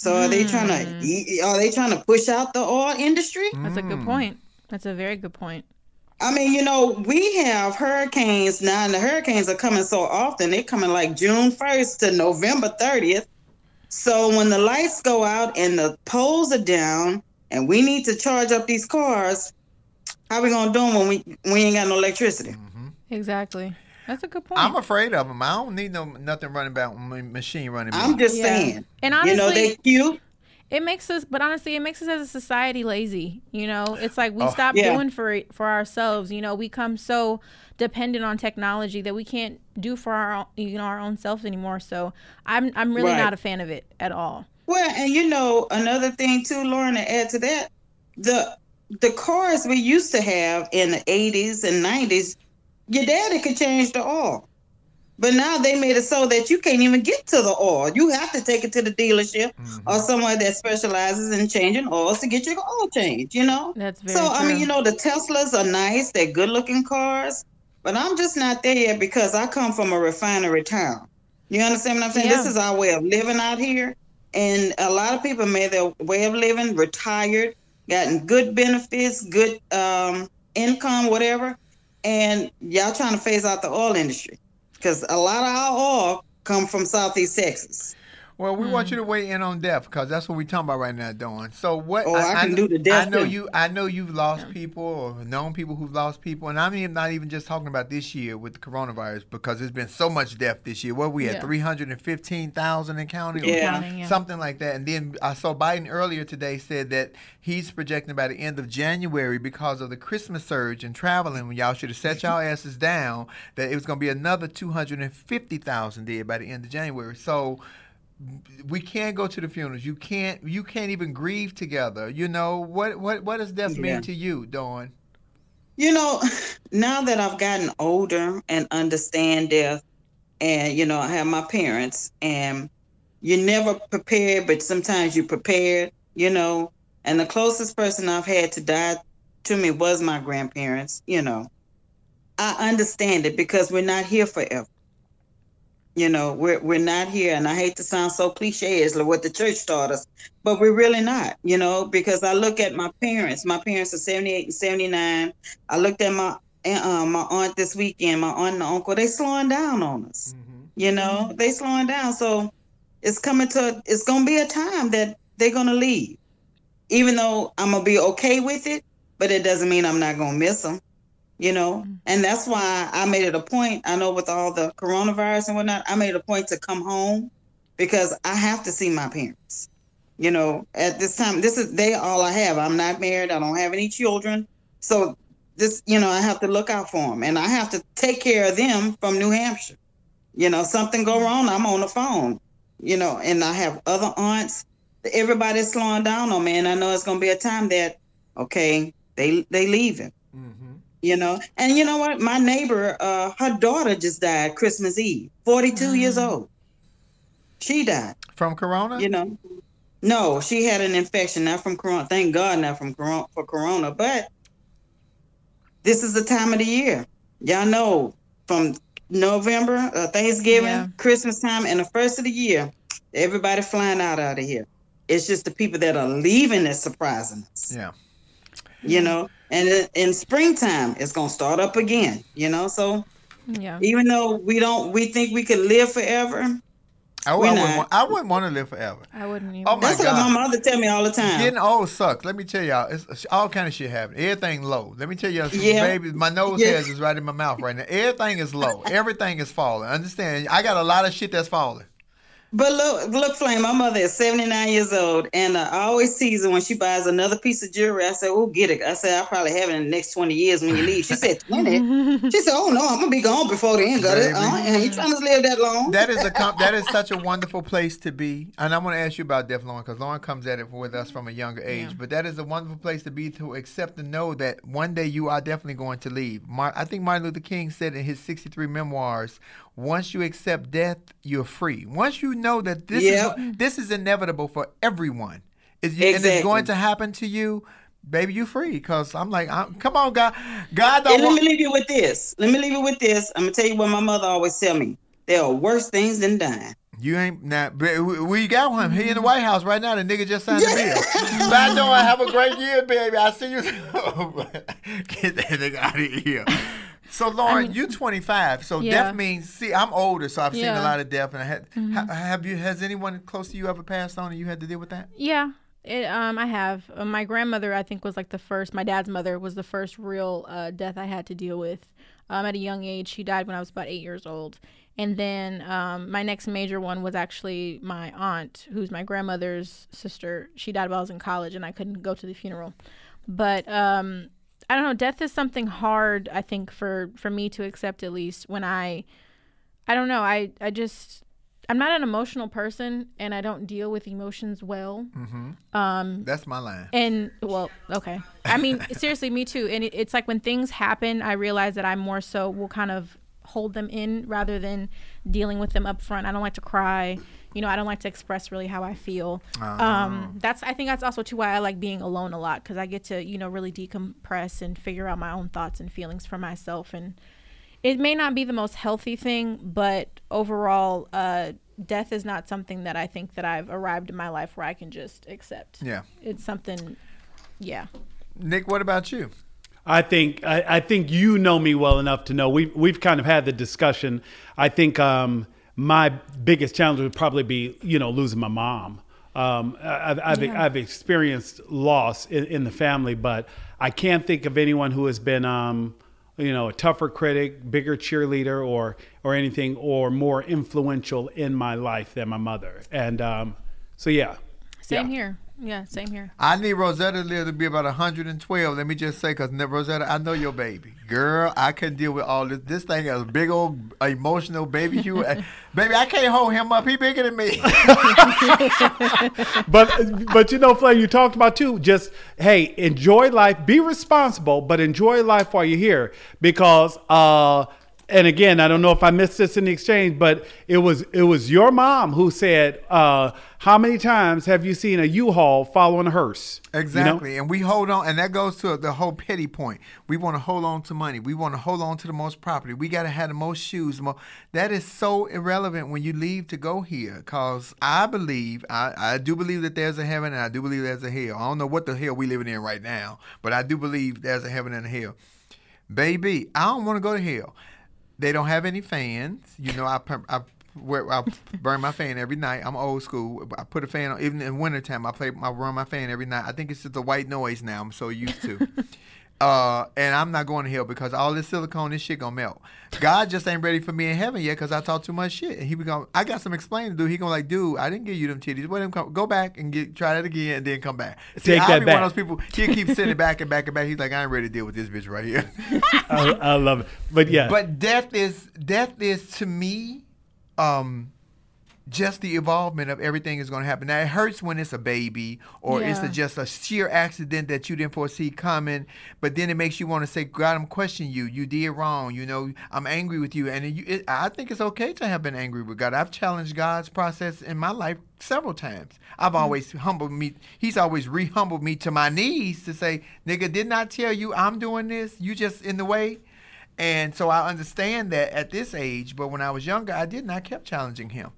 So are they trying mm. to are they trying to push out the oil industry? That's a good mm. point. That's a very good point. I mean, you know, we have hurricanes now, and the hurricanes are coming so often. They're coming like June 1st to November 30th. So when the lights go out and the poles are down, and we need to charge up these cars, how we gonna do them when we we ain't got no electricity? Mm-hmm. Exactly. That's a good point. I'm afraid of them. I don't need no nothing running about my machine running. I'm just Yeah. saying. And honestly, you know, they cute. It makes us, but honestly, it makes us as a society lazy. You know, it's like we Oh. stop Yeah. doing for it for ourselves. You know, we come so dependent on technology that we can't do for our you know our own selves anymore. So I'm I'm really Right. not a fan of it at all. Well, and you know another thing too, Lauren, to add to that, the the cars we used to have in the eighties and nineties, your daddy could change the oil. But now they made it so that you can't even get to the oil. You have to take it to the dealership or somewhere that specializes in changing oils to get your oil changed, you know? That's very So I mean, you know, the Teslas are nice, they're good looking cars, but I'm just not there yet because I come from a refinery town. You understand what I'm saying? This is our way of living out here. And a lot of people made their way of living, retired, gotten good benefits, good um, income, whatever. And y'all trying to phase out the oil industry. Because a lot of our oil come from Southeast Texas. Well, we want hmm. you to weigh in on death because that's what we're talking about right now, Dawn. So what? Oh, I can kn- do the death I know too. you. I know you've lost people or known people who've lost people, and I'm even not even just talking about this year with the coronavirus because there's been so much death this year. What we had Yeah. three hundred and fifteen thousand in counting, Yeah. Counting, yeah. something like that. And then I saw Biden earlier today said that he's projecting by the end of January because of the Christmas surge and traveling. When y'all should have set y'all asses down, that it was going to be another two hundred and fifty thousand dead by the end of January. So we can't go to the funerals. You can't. You can't even grieve together. You know what? What? What does death Yeah. mean to you, Dawn? You know, now that I've gotten older and understand death, and you know, I have my parents, and you're never prepared, but sometimes you're prepared, you know. And the closest person I've had to die to me was my grandparents, you know. I understand it because we're not here forever. You know, we're we're not here, and I hate to sound so cliche as like what the church taught us, but we're really not. You know, because I look at my parents. My parents are seventy eight and seventy nine. I looked at my eh, uh, my aunt this weekend. My aunt and uncle they slowing down on us. Mm-hmm. You know, mm-hmm. they slowing down. So it's coming to. It's gonna be a time that they're gonna leave. Even though I'm gonna be okay with it, but it doesn't mean I'm not gonna miss them you know? Mm-hmm. And that's why i made it a point i know with all the coronavirus and whatnot i made it a point to come home because i have to see my parents. You know at this time this is they all i have. I'm not married i don't have any children. So this you know i have to look out for them and i have to take care of them from new hampshire. You know something go wrong i'm on the phone you know and i have other aunts. Everybody's slowing down on me and i know it's going to be a time that okay they they leaving you know? And you know what? My neighbor uh her daughter just died christmas eve 42 years old. She died. From corona? you know? No she had an infection not from corona. Thank god not from corona for corona. But this is the time of the year. Y'all know from november uh, thanksgiving Yeah. christmas time and the first of the year everybody flying out out of here. It's just the people that are leaving that's surprising us. Yeah. You know and in, in springtime it's gonna start up again you know so Yeah. even though we don't we think we could live forever I, I wouldn't. Want, I wouldn't want to live forever. I wouldn't even. Oh my that's what my mother tell me all the time Getting old sucks. Let me tell y'all, it's all kind of shit happening. Everything low. Let me tell y'all, Yeah. baby, my nose Yeah. hairs is right in my mouth right now. Everything is low. Everything is falling. Understand? I got a lot of shit that's falling. But look look flame my mother is 79 years old and uh, i always tease her when she buys another piece of jewelry i say oh get it i said i'll probably have it in the next 20 years when you leave she said 20 she said oh no i'm gonna be gone before the end of it and you trying to live that long That is a com- that is such a wonderful place to be. And I want to ask you about Deaf Lauren because Lauren comes at it with us from a younger age. But that is a wonderful place to be to accept and know that one day you are definitely going to leave. I think Martin Luther King said in his 63 memoirs, once you accept death, you're free. Once you know that this Yep. is this is inevitable for everyone, is and it's going to happen to you. Baby, you free. Cause I'm like, I'm, come on, God, God don't and let want. me leave you with this let me leave you with this i'm gonna tell you what my mother always tell me there are worse things than dying You ain't now. We, got one. He in the White House right now. The nigga just signed the bill. Bad doing. Have a great year, baby. I see you. Get that nigga out of here. So Lauren, you're 25. So Yeah. death means. See, I'm older, so I've seen a lot of death. And I had, ha- have you? Has anyone close to you ever passed on, and you had to deal with that? Yeah. It, um, I have. Uh, my grandmother, I think, was like the first. My dad's mother was the first real uh, death I had to deal with. Um, at a young age, she died when I was about eight years old. And then um, my next major one was actually my aunt, who's my grandmother's sister. She died while I was in college, and I couldn't go to the funeral. But um, I don't know. Death is something hard. I think for for me to accept at least when I, I don't know. I I just I'm not an emotional person, and I don't deal with emotions well. Um, That's my line. and well, okay. I mean, seriously, me too. And it, it's like when things happen, I realize that I'm more so will kind of hold them in rather than dealing with them up front. I don't like to cry. You know, I don't like to express really how I feel. Um, that's I think that's also too why I like being alone a lot because I get to you know really decompress and figure out my own thoughts and feelings for myself. And it may not be the most healthy thing, but overall, uh, death is not something that I think that I've arrived in my life where I can just accept Yeah. it's something yeah Nick, what about you? I think I, I think you know me well enough to know we've we've kind of had the discussion. I think um, my biggest challenge would probably be you know losing my mom. Um, I've I've, Yeah. I've experienced loss in, in the family, but I can't think of anyone who has been um, you know a tougher critic, bigger cheerleader, or or anything, or more influential in my life than my mother. And um, so yeah, same Yeah. here yeah same here I need Rosetta to live to be about 112. Let me just say, because Rosetta, I know your baby. Girl, I couldn't deal with all this. This thing is a big old emotional baby. You, baby, I can't hold him up. He bigger than me. but but you know, Flay, you talked about too. Just hey, enjoy life, be responsible, but enjoy life while you're here. Because uh, and again, I don't know if I missed this in the exchange, but it was it was your mom who said, uh, "How many times have you seen a U-Haul following a hearse?" You know? Exactly. And we hold on, and that goes to the whole petty point. We want to hold on to money. We want to hold on to the most property. We got to have the most shoes. the mo- That is so irrelevant when you leave to go here. Because I believe, I, I do believe that there's a heaven and I do believe there's a hell. I don't know what the hell we living in right now, but I do believe there's a heaven and a hell. Baby, I don't want to go to hell. They don't have any fans. You know, I, I I burn my fan every night. I'm old school. I put a fan on even in wintertime. I play I run my fan every night. I think it's just a white noise now. I'm so used to. Uh, and I'm not going to hell because all this silicone, this shit gonna melt. God just ain't ready for me in heaven yet because I talk too much shit. And he be going, I got some explaining to do. He gonna like, dude, I didn't give you them titties. Him come, go back and get try that again and then come back. See, Take I that be back. one of those people. He keep sending back and back and back. He's like, I ain't ready to deal with this bitch right here. I, I love it. But yeah, But death is death is to me, um, just the involvement of everything is going to happen. Now it hurts when it's a baby or it's a, just a sheer accident that you didn't foresee coming. But then it makes you want to say, God, I'm questioning you. You did wrong. You know, I'm angry with you. And you, it, I think it's okay to have been angry with God. I've challenged God's process in my life several times. I've mm. always humbled me. He's always re-humbled me to my knees to say, nigga, didn't I tell you I'm doing this? You just in the way. And so I understand that at this age, but when I was younger, I didn't. I kept challenging him.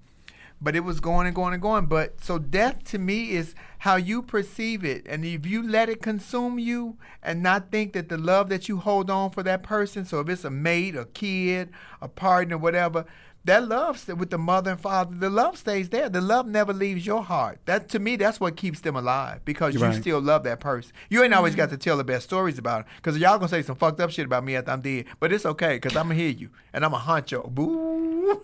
But it was going and going and going. But so death to me is how you perceive it. And if you let it consume you and not think that the love that you hold on for that person, so if it's a mate, a kid, a partner, whatever, that love st- with the mother and father, the love stays there. The love never leaves your heart. That to me, that's what keeps them alive because you Right. still love that person. You ain't always got to tell the best stories about it because y'all gonna say some fucked up shit about me after I'm dead. But it's okay because I'm gonna hear you and I'ma a honcho. Boo.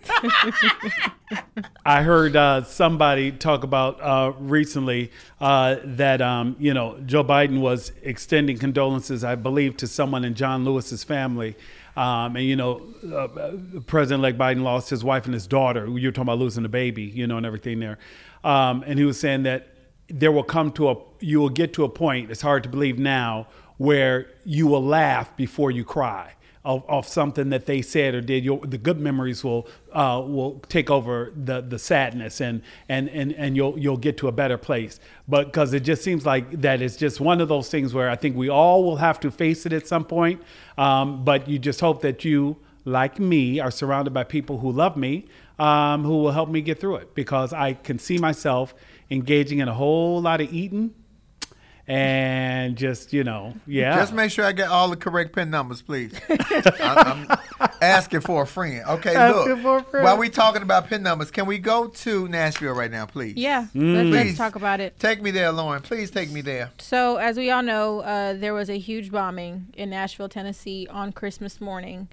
I heard uh, somebody talk about uh, recently uh, that um, you know Joe Biden was extending condolences, I believe, to someone in John Lewis's family, um, and you know uh, President-elect Biden lost his wife and his daughter. You're talking about losing a baby, you know, and everything there, um, and he was saying that there will come to a you will get to a point. It's hard to believe now where you will laugh before you cry of, of something that they said or did, the good memories will uh, will take over the the sadness and and and and you'll you'll get to a better place. But because it just seems like that is just one of those things where I think we all will have to face it at some point. Um, but you just hope that you, like me, are surrounded by people who love me, um, who will help me get through it. Because I can see myself engaging in a whole lot of eating. And just you know, yeah. Just make sure I get all the correct pin numbers, please. I, I'm, Asking for a friend. Okay, Asking look. for a friend. While we talking about pin numbers, can we go to Nashville right now, please? Yeah, Mm. let's, let's talk about it. Take me there, Lauren. Please take me there. So, as we all know, uh, there was a huge bombing in Nashville, Tennessee on Christmas morning.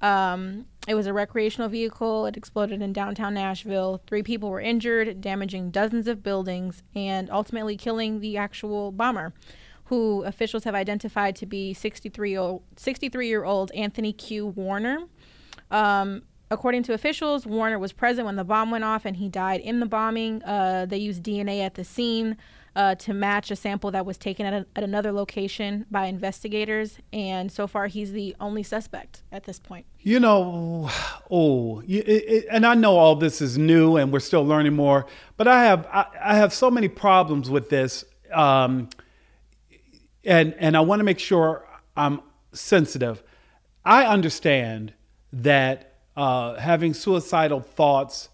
Um, it was a recreational vehicle. It exploded in downtown Nashville. Three people were injured, damaging dozens of buildings, and ultimately killing the actual bomber, who officials have identified to be 63 old, 63 year old Anthony Q. Warner. Um, according to officials, Warner was present when the bomb went off and he died in the bombing. Uh, they used DNA at the scene uh, to match a sample that was taken at, a, at another location by investigators. And so far, he's the only suspect at this point. You know, oh, it, it, and I know all this is new, and we're still learning more. But I have I, I have so many problems with this, um, and and I want to make sure I'm sensitive. I understand that uh, having suicidal thoughts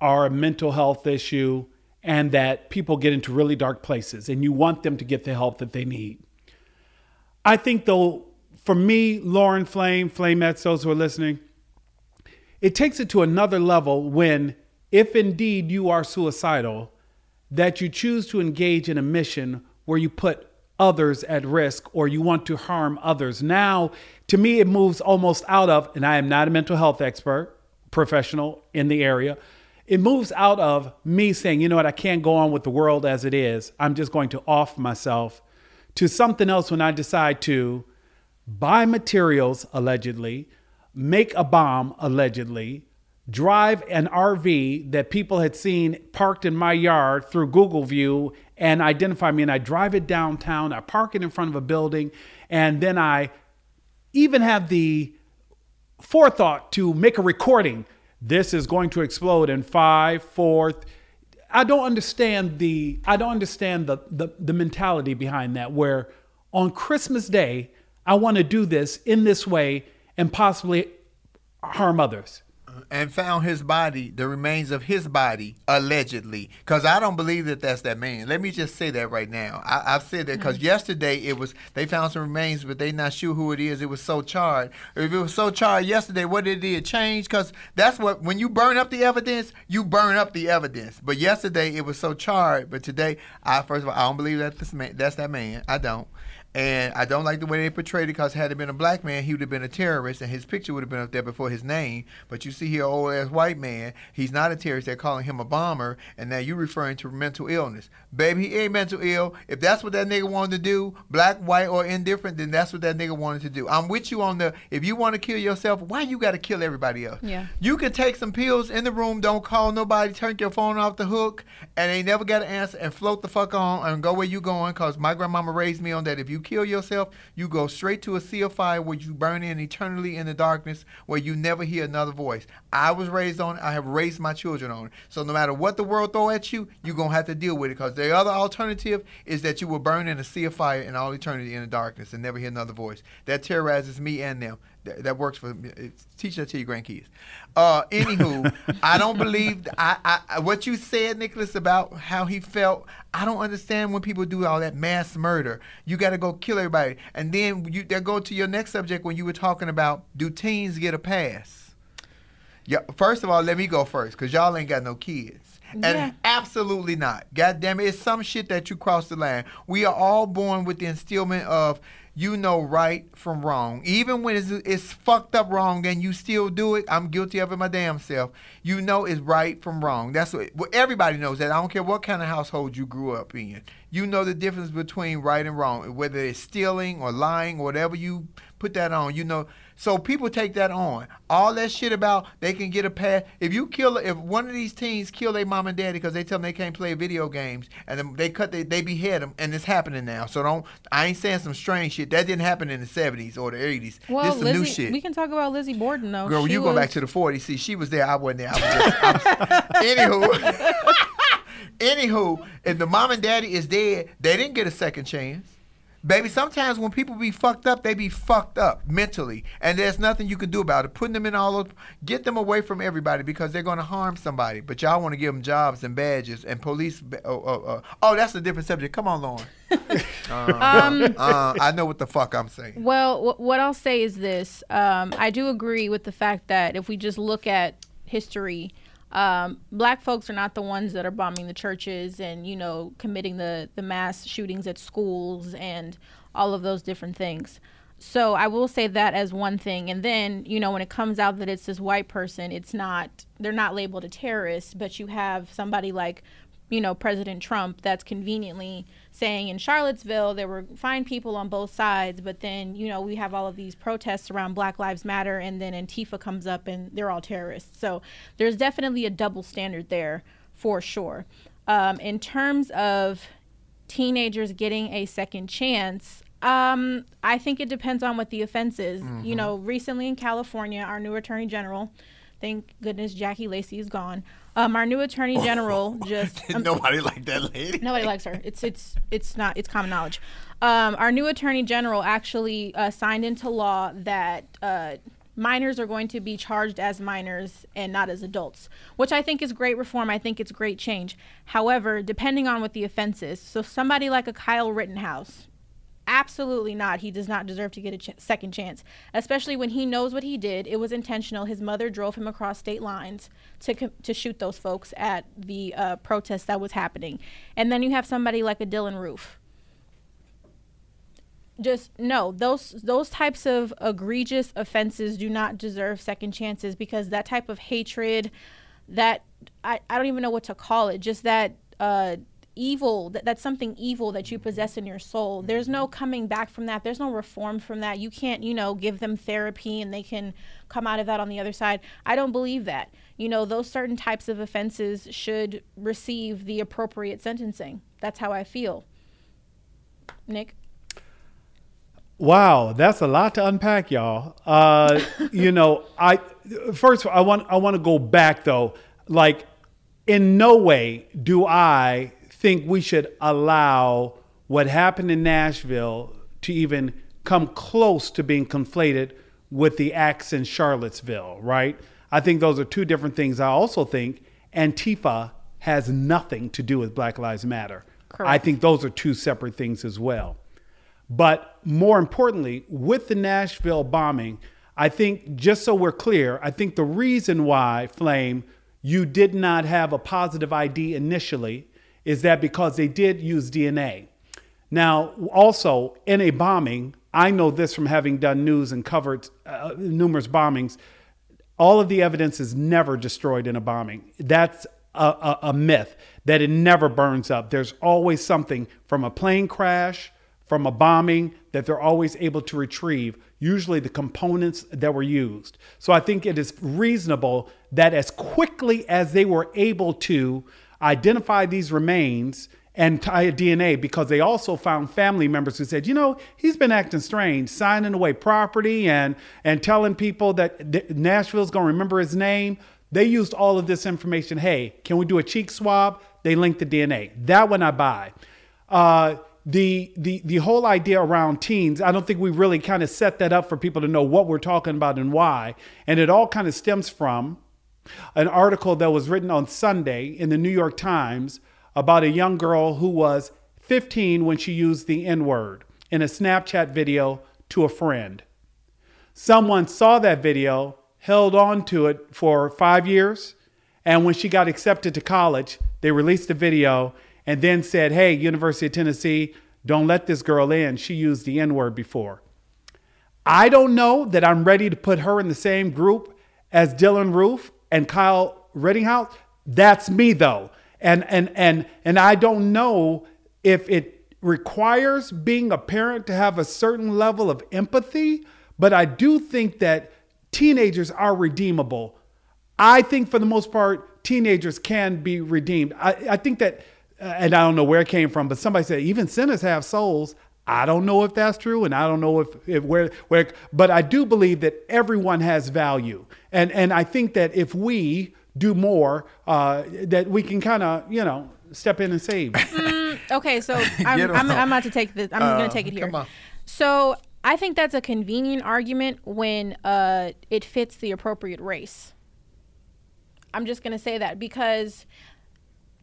are a mental health issue, and that people get into really dark places, and you want them to get the help that they need. I think though, for me, Lauren Flame, Flamettes, those who are listening, it takes it to another level when, if indeed you are suicidal, that you choose to engage in a mission where you put others at risk or you want to harm others. Now, to me, it moves almost out of, and I am not a mental health expert, professional in the area. It moves out of me saying, you know what, I can't go on with the world as it is. I'm just going to off myself to something else when I decide to buy materials, allegedly, make a bomb, allegedly, drive an RV that people had seen parked in my yard through Google View and identify me. And I drive it downtown, I park it in front of a building, and then I even have the forethought to make a recording. This is going to explode in five, four. th- I don't understand the I don't understand the, the the mentality behind that. Where on Christmas Day I want to do this in this way and possibly harm others. And found his body, the remains of his body, allegedly. Because I don't believe that that's that man. Let me just say that right now. I, I've said that because mm. yesterday it was they found some remains, but they not sure who it is. It was so charred. If it was so charred yesterday, what did it change? Because that's what when you burn up the evidence, you burn up the evidence. But yesterday it was so charred, but today, I first of all I don't believe that this man, that's that man. I don't. And I don't like the way they portrayed it because had it been a black man, he would have been a terrorist and his picture would have been up there before his name. But you see here, old ass white man, he's not a terrorist. They're calling him a bomber. And now you're referring to mental illness. Baby, he ain't mental ill. If that's what that nigga wanted to do, black, white, or indifferent, then that's what that nigga wanted to do. I'm with you on the, if you want to kill yourself, why you got to kill everybody else? Yeah. You can take some pills in the room, don't call nobody, turn your phone off the hook, and they never got an answer, and float the fuck on and go where you going. Cause my grandmama raised me on that. If you kill yourself, you go straight to a sea of fire where you burn in eternally in the darkness, where you never hear another voice. I was raised on it. I have raised my children on it. So no matter what the world throw at you, you're gonna have to deal with it. Cause the other alternative is that you will burn in a sea of fire in all eternity in the darkness and never hear another voice. That terrorizes me and them. That, that works for me. It's- Teach that to your grandkids. Uh, anywho, I don't believe I, I what you said, Nicholas, about how he felt. I don't understand when people do all that mass murder. You got to go kill everybody, and then you that go to your next subject when you were talking about do teens get a pass? Yeah. First of all, let me go first because y'all ain't got no kids. And Yeah. absolutely not. God damn it. It's some shit that you cross the line. We are all born with the instillment of you know right from wrong. Even when it's, it's fucked up wrong and you still do it, I'm guilty of it my damn self. You know it's right from wrong. That's what well, everybody knows that. I don't care what kind of household you grew up in. You know the difference between right and wrong, whether it's stealing or lying or whatever you put that on. You know, so people take that on. All that shit about they can get a pass. If you kill, if one of these teens kill their mom and daddy because they tell them they can't play video games, and then they cut, they, they behead them, and it's happening now. So don't. I ain't saying some strange shit that didn't happen in the '70s or the '80s. Well, this some Lizzie, new shit. we can talk about Lizzie Borden though. Girl, She you go back to the 40s. See, she was there. I wasn't there. I was just, I was, anywho, anywho, if the mom and daddy is dead, they didn't get a second chance. Baby, sometimes when people be fucked up, they be fucked up mentally, and there's nothing you can do about it. Putting them in all of, get them away from everybody because they're gonna harm somebody. But y'all want to give them jobs and badges and police. Oh, oh, oh. oh that's a different subject. Come on, Lauren. uh, uh, I know what the fuck I'm saying. Well, wh- what I'll say is this: um, I do agree with the fact that if we just look at history, um, black folks are not the ones that are bombing the churches and you know committing the the mass shootings at schools and all of those different things. So I will say that as one thing, and then you know when it comes out that it's this white person, it's not they're not labeled a terrorist, but you have somebody like you know, President Trump that's conveniently saying in Charlottesville there were fine people on both sides, but then, you know, we have all of these protests around Black Lives Matter and then Antifa comes up and they're all terrorists. So there's definitely a double standard there for sure. Um, in terms of teenagers getting a second chance, um, I think it depends on what the offense is. You know, recently in California, our new attorney general, thank goodness Jackie Lacey is gone. Um, our new attorney general just um, Nobody like that lady. Nobody likes her. It's it's it's not it's common knowledge. Um, our new attorney general actually uh, signed into law that uh, minors are going to be charged as minors and not as adults, which I think is great reform. I think it's great change. However, depending on what the offense is, so somebody like a Kyle Rittenhouse, absolutely not. He does not deserve to get a ch- second chance, especially when he knows what he did. It was intentional. His mother drove him across state lines to to shoot those folks at the uh, protest that was happening. And then you have somebody like a Dylann Roof. Just no, those those types of egregious offenses do not deserve second chances because that type of hatred, that I, I don't even know what to call it, just that uh, evil that, that's something evil that you possess in your soul. There's no coming back from that. There's no reform from that. You can't you know give them therapy and they can come out of that on the other side. I don't believe that. You know those certain types of offenses should receive the appropriate sentencing. That's how i feel. Nick? Wow, that's a lot to unpack, y'all. Uh, you know, I first I want I want to go back though. Like, in no way do I think we should allow what happened in Nashville to even come close to being conflated with the acts in Charlottesville, right? I think those are two different things. I also think Antifa has nothing to do with Black Lives Matter. Correct. I think those are two separate things as well. But more importantly, with the Nashville bombing, I think just so we're clear, I think the reason why, Flame, you did not have a positive ID initially is that because they did use DNA. Now, also in a bombing, I know this from having done news and covered uh, numerous bombings. All of the evidence is never destroyed in a bombing. That's a, a, a myth that it never burns up. There's always something from a plane crash, from a bombing that they're always able to retrieve, usually the components that were used. So I think it is reasonable that as quickly as they were able to identify these remains and DNA, because they also found family members who said, you know, he's been acting strange, signing away property and and telling people that th- Nashville's going to remember his name. They used all of this information. Hey, can we do a cheek swab? They linked the DNA. That one I buy. Uh, the the the whole idea around teens, I don't think we really kind of set that up for people to know what we're talking about and why. And it all kind of stems from an article that was written on Sunday in the New York Times about a young girl who was 15 when she used the N word in a Snapchat video to a friend. Someone saw that video, held on to it for five years, and when she got accepted to college, they released the video and then said, Hey, University of Tennessee, don't let this girl in. She used the N word before. I don't know that I'm ready to put her in the same group as Dylann Roof and Kyle Rittenhouse. That's me though. And and and and I don't know if it requires being a parent to have a certain level of empathy, but I do think that teenagers are redeemable. I think for the most part, teenagers can be redeemed. I, I think that, uh, and I don't know where it came from, but somebody said even sinners have souls. I don't know if that's true, and I don't know if, if where where, but I do believe that everyone has value, and and I think that if we do more, uh, that we can kind of you know step in and save. Okay, so I'm, Get 'em I'm. I'm about to take this. I'm Uh, going to take it here. come on. So I think that's a convenient argument when uh, it fits the appropriate race. I'm just going to say that because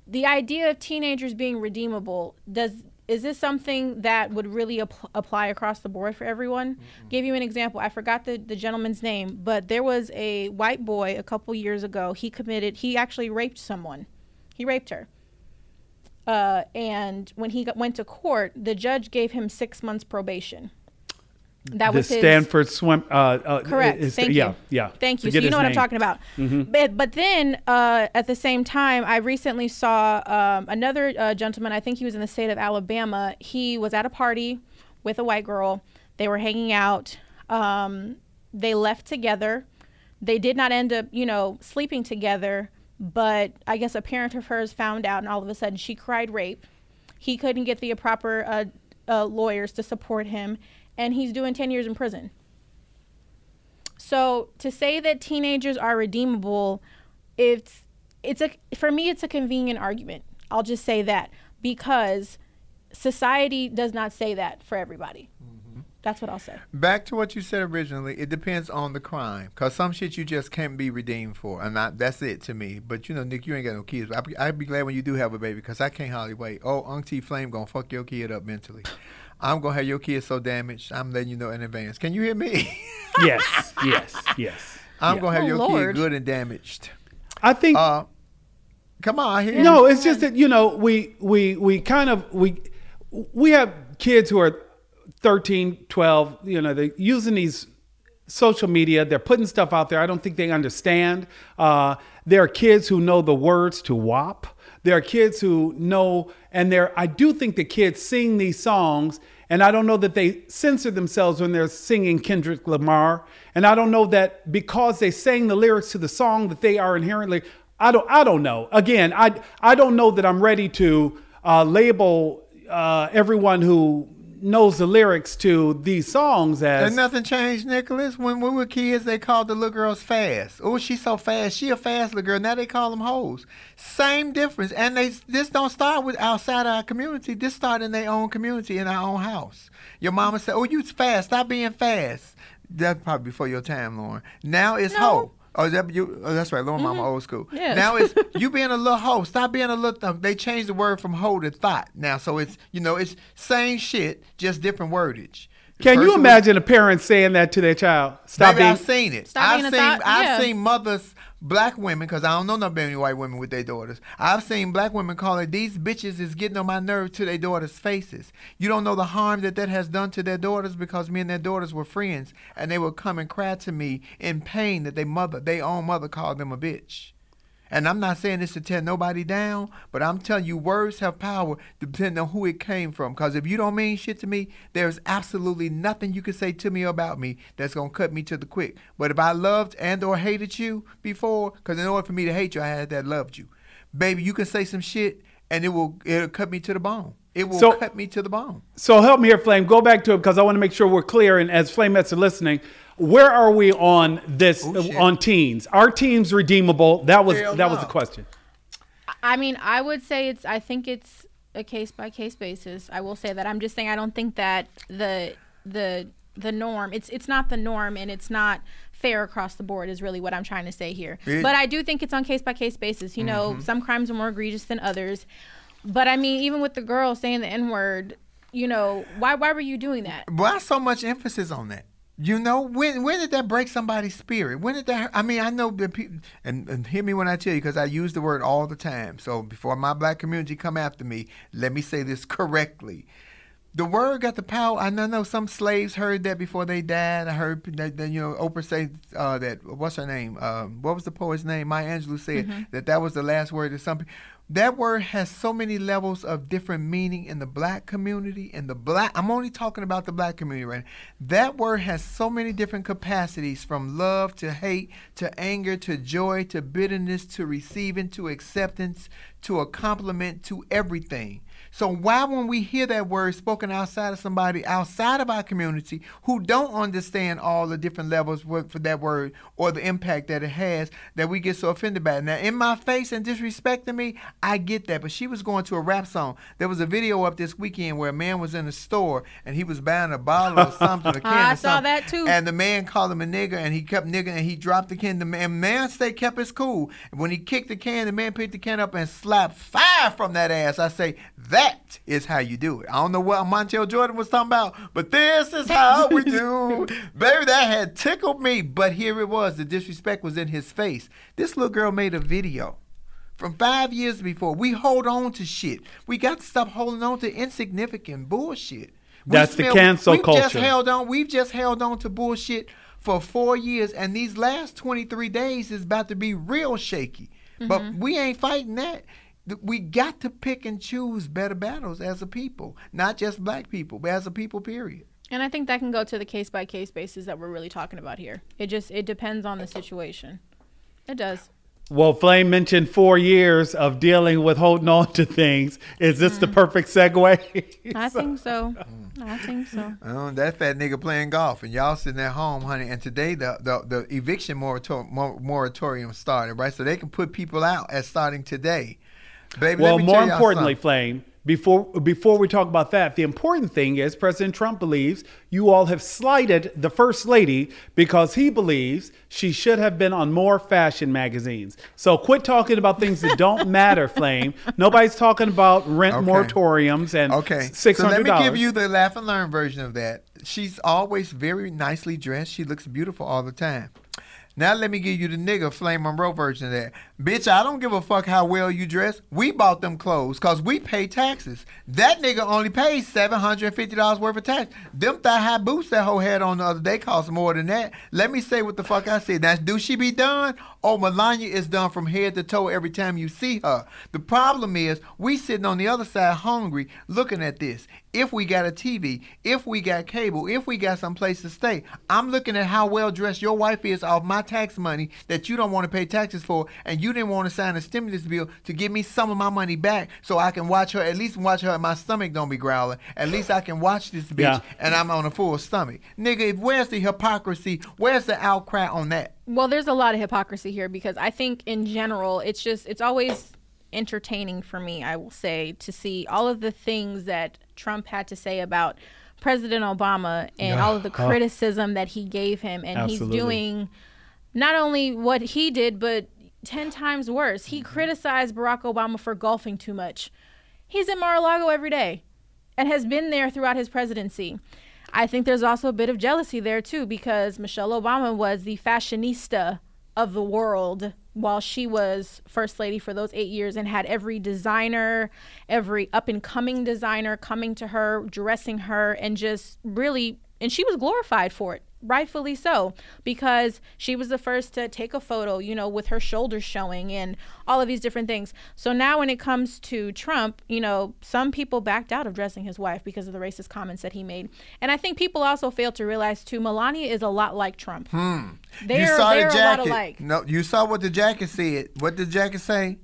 the idea of teenagers being redeemable does is this something that would really ap- apply across the board for everyone? Give you an example. I forgot the, the gentleman's name, but there was a white boy a couple years ago. He committed. He actually raped someone. He raped her. Uh, and when he got, went to court, the judge gave him six months probation. That the was his Stanford swim. Uh, uh, Correct. is- Thank yeah, you. Yeah. Thank you. Forget so you his know what I'm talking about. Mhm. But but then uh, at the same time, I recently saw um, another uh, gentleman. I think he was in the state of Alabama. He was at a party with a white girl. They were hanging out. Um, they left together. They did not end up, you know, sleeping together. But I guess a parent of hers found out, and all of a sudden she cried rape. He couldn't get the proper uh, lawyers to support him, and he's doing 10 years in prison. So to say that teenagers are redeemable, it's it's a for me it's a convenient argument. I'll just say that because society does not say that for everybody. That's what I'll say. Back to what you said originally, it depends on the crime. Cause some shit you just can't be redeemed for, and I, that's it to me. But you know, Nick, you ain't got no kids. I'd be, I'd be glad when you do have a baby, cause I can't hardly wait. Oh, Auntie Flame gonna fuck your kid up mentally. I'm gonna have your kid so damaged. I'm letting you know in advance. Can you hear me? yes, yes, yes. I'm Yeah. gonna have Oh, your Lord. kid good and damaged. I think. Uh, come on, I hear No, you. it's just that you know we we we kind of we we have kids who are 13, 12, you know, they're using these social media, they're putting stuff out there. I don't think they understand. Uh, there are kids who know the words to WAP. There are kids who know, and there I do think the kids sing these songs, and I don't know that they censor themselves when they're singing Kendrick Lamar, and I don't know that because they sang the lyrics to the song that they are inherently. I don't. I don't know. Again, I I don't know that I'm ready to uh, label uh, everyone who knows the lyrics to these songs as And nothing changed, Nicholas. When we were kids, they called the little girls fast. Oh, she's so fast. She a fast little girl. Now they call them hoes. Same difference. And they this don't start with outside our community. This start in their own community, in our own house. Your mama said, "Oh, you fast. Stop being fast." That's probably before your time, Lauren. Now it's hoe. Oh, is that you? Oh, that's right. Lauren Mama, mm-hmm. old school. Yes. Now it's you being a little hoe. Stop being a little. Th- they changed the word from hoe to thought now, so it's you know it's same shit, just different wordage. Can First you it was- imagine a parent saying that to their child? Stop Baby, being. I've seen it. Stop I've being a seen thought- I've yeah. seen mothers, black women, because I don't know no many white women with their daughters. I've seen black women call it these bitches is getting on my nerve to their daughters' faces. You don't know the harm that that has done to their daughters because me and their daughters were friends, and they would come and cry to me in pain that their mother, their own mother, called them a bitch. And I'm not saying this to tear nobody down, but I'm telling you, words have power depending on who it came from. Because if you don't mean shit to me, there's absolutely nothing you can say to me about me that's gonna cut me to the quick. But if I loved and or hated you before, because in order for me to hate you, I had to have loved you. Baby, you can say some shit and it will it'll cut me to the bone. It will So- cut me to the bone. So help me here, Flame. Go back to it because I want to make sure we're clear. And as Flamettes are listening, where are we on this Oh, on teens? Are teens redeemable? That was Hell that was the question. I mean, I would say it's. I think it's a case by case basis. I will say that. I'm just saying I don't think that the the the norm. It's it's not the norm, and it's not fair across the board. Is really what I'm trying to say here. It- but I do think it's on case by case basis. You know, mm-hmm. some crimes are more egregious than others. But I mean, even with the girl saying the n word, you know, why why were you doing that? Why so much emphasis on that? You know, when when did that break somebody's spirit? When did that? I mean, I know that people, and, and hear me when I tell you, because I use the word all the time. So before my black community come after me, let me say this correctly. The word got the power. I know, know some slaves heard that before they died. I heard that, that you know Oprah say uh, that. What's her name? Um, what was the poet's name? Maya Angelou said that that was the last word to some people. That word has so many levels of different meaning in the black community. In the black, I'm only talking about the black community right now. That word has so many different capacities from love to hate to anger to joy to bitterness to receiving to acceptance to a compliment to everything. So why when we hear that word spoken outside of somebody outside of our community who don't understand all the different levels for for that word or the impact that it has, that we get so offended by it? Now, in my face and disrespecting me, I get that. But she was going to a rap song. There was a video up this weekend where a man was in a store and he was buying a bottle or something, a can I saw something, that too. And the man called him a nigger and he kept nigger and he dropped the can. The man, man stay kept his cool. And when he kicked the can, the man picked the can up and slapped fire from that ass. I say, that is how you do it. I don't know what Montell Jordan was talking about, but this is how we do. Baby, that had tickled me. But here it was. The disrespect was in his face. This little girl made a video from five years before. We hold on to shit. We got to stop holding on to insignificant bullshit. We That's the cancel we've just held on. We've just held on to bullshit for four years, and these last twenty three days is about to be real shaky. But Mm-hmm. we ain't fighting that. Th- We got to pick and choose better battles as a people, not just black people, but as a people. Period. And I think that can go to the case by case basis that we're really talking about here. It just it depends on the situation. It does. Well, Flame mentioned four years of dealing with holding on to things. Is this the perfect segue? I think so. I think so. Uh, that fat nigga playing golf, and y'all sitting at home, honey. And today the the, the eviction moratorium, moratorium started, right? So they can put people out as starting today. Baby, well, more importantly, something. Flame, before before we talk about that, the important thing is President Trump believes you all have slighted the first lady because he believes she should have been on more fashion magazines. So quit talking about things that don't matter, Flame. Nobody's talking about rent Okay. moratoriums and Okay, six so let me give you the laugh and learn version of that. She's always very nicely dressed. She looks beautiful all the time. Now let me give you the nigga Flame Monroe version of that. Bitch, I don't give a fuck how well you dress. We bought them clothes because we pay taxes. That nigga only pays seven hundred and fifty dollars worth of tax. Them thigh high boots that hoe had on the other day cost more than that. Let me say what the fuck I said. Now do she be done? Oh, Melania is done from head to toe every time you see her. The problem is we sitting on the other side hungry looking at this. If we got a TV, if we got cable, if we got some place to stay, I'm looking at how well dressed your wife is off my tax money that you don't want to pay taxes for, and you didn't want to sign a stimulus bill to give me some of my money back so I can watch her, at least watch her, and my stomach don't be growling. At least I can watch this bitch Yeah. and I'm on a full stomach. Nigga, where's the hypocrisy? Where's the outcry on that? Well, there's a lot of hypocrisy here because I think in general, it's just it's always entertaining for me, I will say, to see all of the things that Trump had to say about President Obama and all of the Oh. criticism that he gave him and Absolutely. he's doing not only what he did but 10 times worse. He mm-hmm. criticized Barack Obama for golfing too much. He's in Mar-a-Lago every day and has been there throughout his presidency. I think there's also a bit of jealousy there too because Michelle Obama was the fashionista of the world while she was first lady for those 8 years and had every designer, every up and coming designer coming to her, dressing her and just really and she was glorified for it rightfully so because she was the first to take a photo you know with her shoulders showing and all of these different things so now when it comes to trump you know some people backed out of dressing his wife because of the racist comments that he made and i think people also fail to realize too melania is a lot like trump hmm. they're, you saw they're the a lot jacket. alike No, you saw what the jacket said. What did the jacket say?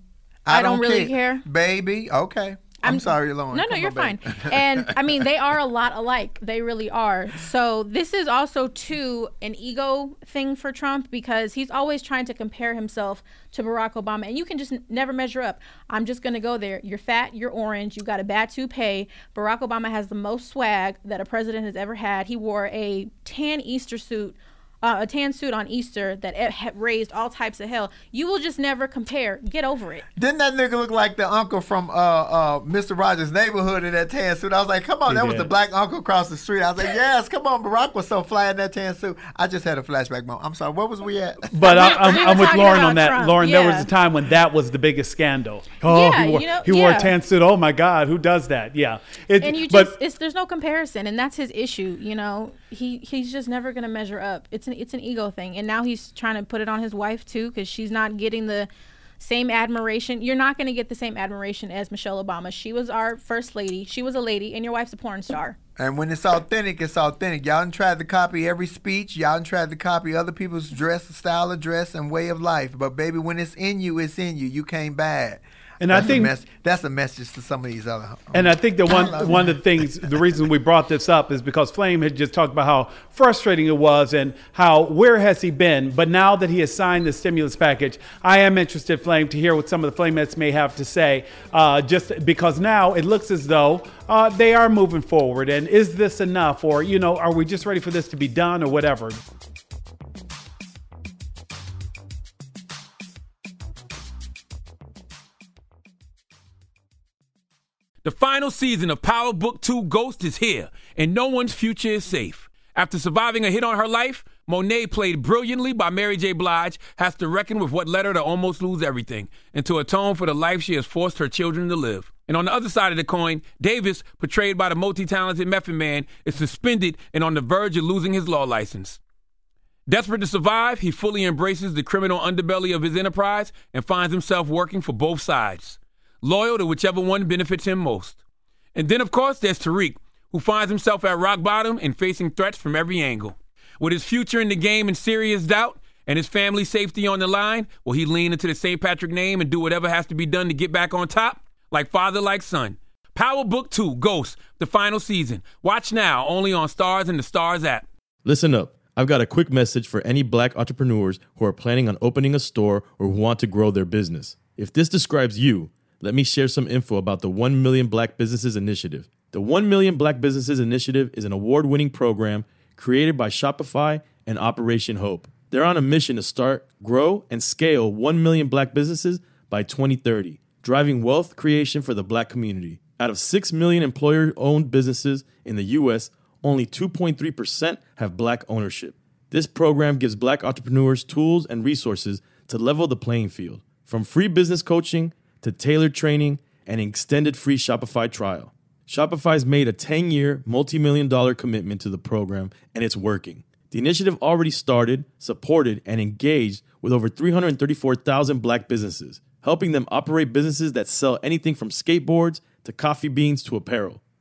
I don't really care. baby. Okay, I'm, sorry, Lauren. No, no, you're fine. and I mean, they are a lot alike. They really are. So this is also too an ego thing for Trump because he's always trying to compare himself to Barack Obama, and you can just n- never measure up. I'm just gonna go there. You're fat. You're orange. You got a bad toupee. Barack Obama has the most swag that a president has ever had. He wore a tan Easter suit. Uh, a tan suit on Easter that it had raised all types of hell. You will just never compare. Get over it. Didn't that nigga look like the uncle from uh, uh, Mr. Rogers' neighborhood in that tan suit? I was like, come on, He that was the black uncle across the street. I was like, yes, come on, Barack was so fly in that tan suit. I just had a flashback moment. I'm sorry, where was we at? But I, I'm, I'm with Lauren on that. Trump, Lauren, there was a time when that was the biggest scandal. Oh, Yeah, he wore, you know, he wore a tan suit. Oh my God, who does that? Yeah. It, and you but just it's there's no comparison and that's his issue you know he he's just never gonna measure up it's an it's an ego thing and now he's trying to put it on his wife too because she's not getting the same admiration you're not gonna get the same admiration as michelle obama she was our first lady she was a lady and your wife's a porn star And when it's authentic, it's authentic. Y'all done tried to copy every speech. Y'all done tried to copy other people's dress, style of dress, and way of life. But baby, when it's in you, it's in you. You can't. And I That's a think mess- that's a message to some of these other. And I think that one one of the things, the reason we brought this up is because Flame had just talked about how frustrating it was and how where has he been. But now that he has signed the stimulus package, I am interested, Flame, to hear what some of the Flamettes may have to say. Uh, just because now it looks as though uh, they are moving forward. And is this enough, or you know, are we just ready for this to be done, or whatever? The final season of Power Book 2 Ghost is here, and no one's future is safe. After surviving a hit on her life, Monet, played brilliantly by Mary J. Blige, has to reckon with what led her to almost lose everything and to atone for the life she has forced her children to live. And on the other side of the coin, Davis, portrayed by the multi talented Method Man, is suspended and on the verge of losing his law license. Desperate to survive, he fully embraces the criminal underbelly of his enterprise and finds himself working for both sides, loyal to whichever one benefits him most. And then, of course, there's Tariq, who finds himself at rock bottom and facing threats from every angle. With his future in the game in serious doubt and his family's safety on the line, will he lean into the St. Patrick name and do whatever has to be done to get back on top? Like father, like son. Power Book 2 Ghost, the final season. Watch now only on Starz and the Starz app. Listen up. I've got a quick message for any black entrepreneurs who are planning on opening a store or who want to grow their business. If this describes you, let me share some info about the 1 Million Black Businesses Initiative. The 1 Million Black Businesses Initiative is an award winning program created by Shopify and Operation Hope. They're on a mission to start, grow, and scale 1 million black businesses by 2030, driving wealth creation for the black community. Out of 6 million employer owned businesses in the US, only 2.3% have black ownership. This program gives black entrepreneurs tools and resources to level the playing field, from free business coaching to tailored training and an extended free Shopify trial. Shopify's made a 10 year, multi million dollar commitment to the program, and it's working. The initiative already started, supported, and engaged with over 334,000 black businesses, helping them operate businesses that sell anything from skateboards to coffee beans to apparel.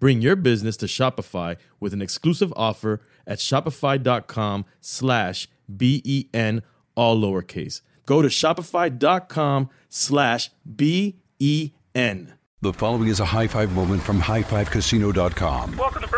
Bring your business to Shopify with an exclusive offer at shopify.com slash B-E-N, all lowercase. Go to shopify.com slash B-E-N. The following is a high five moment from highfivecasino.com. Welcome to Burger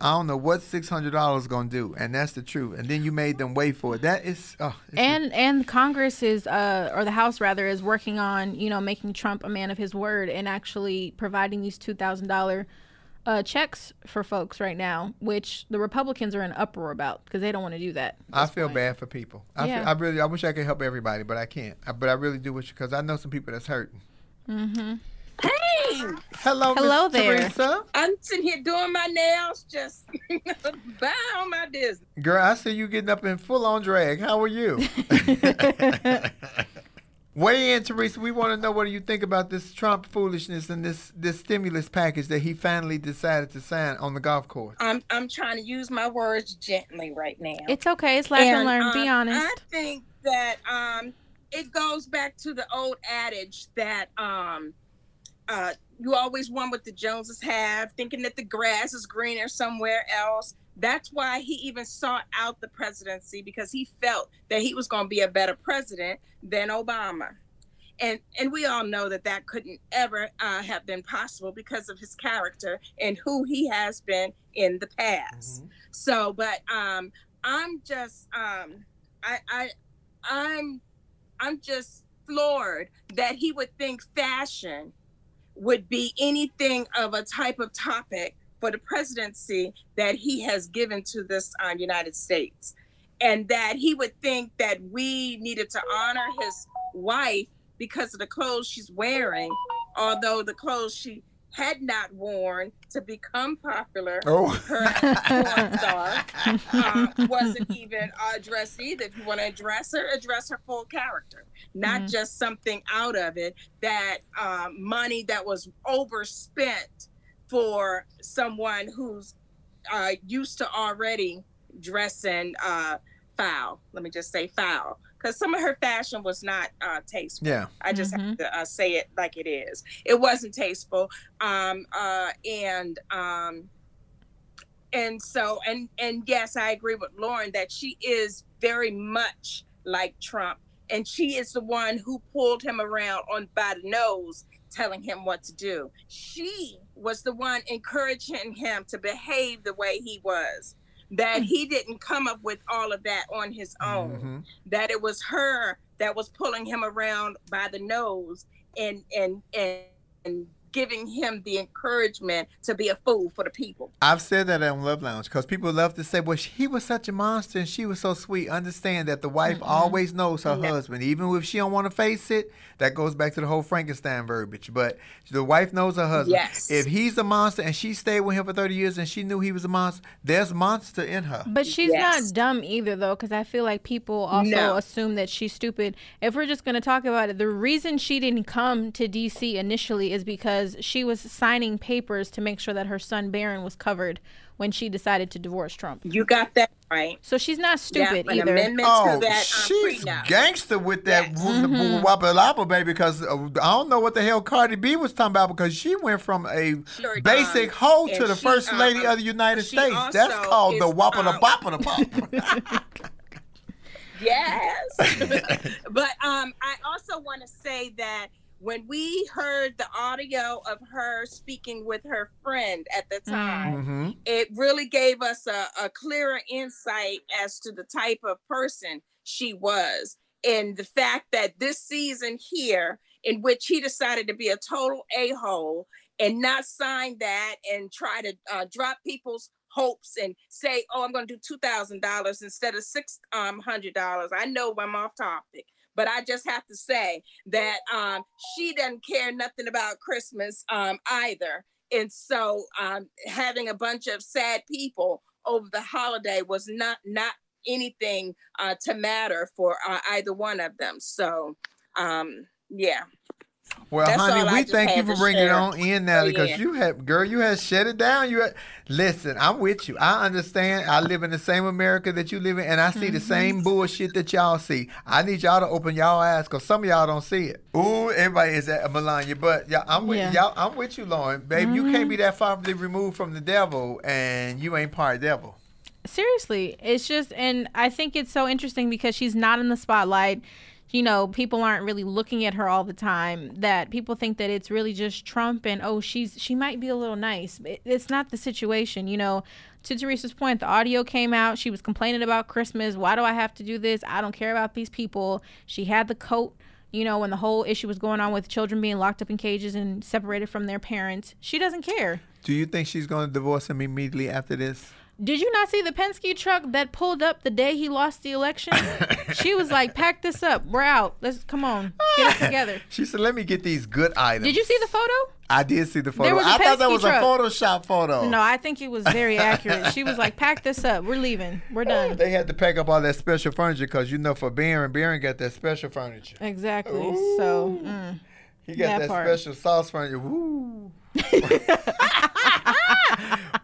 I don't know what six hundred dollars gonna do, and that's the truth. And then you made them wait for it. That is, oh, and and Congress is uh or the House rather is working on you know making Trump a man of his word and actually providing these two thousand dollar uh checks for folks right now, which the Republicans are in uproar about because they don't want to do that. I feel bad for people. I, Yeah. feel, I really, I wish I could help everybody, but I can't. I, but I really do wish because I know some people that's hurting. Mm-hmm. Hey! Hello, Hello Miss there. Teresa. I'm sitting here doing my nails, just bye on my business. Girl, I see you getting up in full on drag. How are you? Weigh in, Teresa. We want to know what do you think about this Trump foolishness and this this stimulus package that he finally decided to sign on the golf course. I'm I'm trying to use my words gently right now. It's okay. It's laugh and, learn. Be um, honest. I think that um, it goes back to the old adage that um, uh, you always want what the Joneses have, thinking that the grass is greener somewhere else. That's why he even sought out the presidency because he felt that he was going to be a better president than Obama. And, and we all know that that couldn't ever uh, have been possible because of his character and who he has been in the past. So, but um, I'm just um, I, I I'm I'm just floored that he would think fashion would be anything of a type of topic for the presidency that he has given to this uh, United States. And that he would think that we needed to honor his wife because of the clothes she's wearing, although the clothes she had not worn to become popular, Oh. her porn star, uh, wasn't even addressed either. If you want to address her, address her full character, not Mhm. just something out of it that um, money that was overspent for someone who's uh, used to already dressing uh, foul. Let me just say foul. Because some of her fashion was not uh, tasteful. Yeah. I just have to uh, say it like it is. It wasn't tasteful. Um, uh, and um, and so and and yes, I agree with Lauren that she is very much like Trump, and she is the one who pulled him around on by the nose, telling him what to do. She was the one encouraging him to behave the way he was. That he didn't come up with all of that on his own Mhm. that it was her that was pulling him around by the nose and and and, and giving him the encouragement to be a fool for the people. I've said that on Love Lounge because people love to say, "Well, he was such a monster and she was so sweet." Understand that the wife always knows her husband, even if she don't want to face it. That goes back to the whole Frankenstein verbiage. But the wife knows her husband. Yes. If he's a monster and she stayed with him for thirty years and she knew he was a monster, there's monster in her. But she's Yes. not dumb either, though, because I feel like people also No. assume that she's stupid. If we're just going to talk about it, the reason she didn't come to D.C. initially is because she was signing papers to make sure that her son Barron was covered when she decided to divorce Trump. You got that right. So she's not stupid an either. amendment Oh, to that um, she's prenup. gangster with that wappa lappa baby because uh, I don't know what the hell Cardi B was talking about because she went from a Sure basic done. hoe to the she, first lady uh, of the United States. That's also called the is, wappa the um, boppa the pop. Yes. but um, I also want to say that when we heard the audio of her speaking with her friend at the time, Mhm. it really gave us a, a clearer insight as to the type of person she was. And the fact that this season here, in which he decided to be a total a hole and not sign that and try to uh, drop people's hopes and say, oh, I'm going to do $2,000 instead of $600. I know I'm off topic. But I just have to say that um, she doesn't care nothing about Christmas um, either. And so um, having a bunch of sad people over the holiday was not not anything uh, to matter for uh, either one of them. So um, yeah. Well, That's honey, we thank you for bringing it on in now Oh, because yeah. you have, girl, you had shut it down. You had, listen, I'm with you. I understand. I live in the same America that you live in, and I see the Mm-hmm. same bullshit that y'all see. I need y'all to open y'all eyes because some of y'all don't see it. Ooh, everybody is at Melania, but yeah, I'm with Yeah. y'all. I'm with you, Lauren, babe. You can't be that far removed from the devil, and you ain't part devil. Seriously, it's just, and I think it's so interesting because she's not in the spotlight. You know, people aren't really looking at her all the time. That people think that it's really just Trump, and oh, she's she might be a little nice. It, it's not the situation. You know, to Teresa's point, the audio came out. She was complaining about Christmas. Why do I have to do this? I don't care about these people. She had the coat. You know, when the whole issue was going on with children being locked up in cages and separated from their parents, she doesn't care. Do you think she's going to divorce him immediately after this? Did you not see the Penske truck that pulled up the day he lost the election? she was like, "Pack this up. We're out. Let's come on, get it together." She said, "Let me get these good items." Did you see the photo? I did see the photo. There was a I thought that was truck. a Photoshop photo. No, I think it was very accurate. She was like, "Pack this up. We're leaving. We're done." They had to pack up all that special furniture because you know for Barron, Barron got that special furniture. Exactly. So, mm, He got that, part. special sauce furniture. Woo.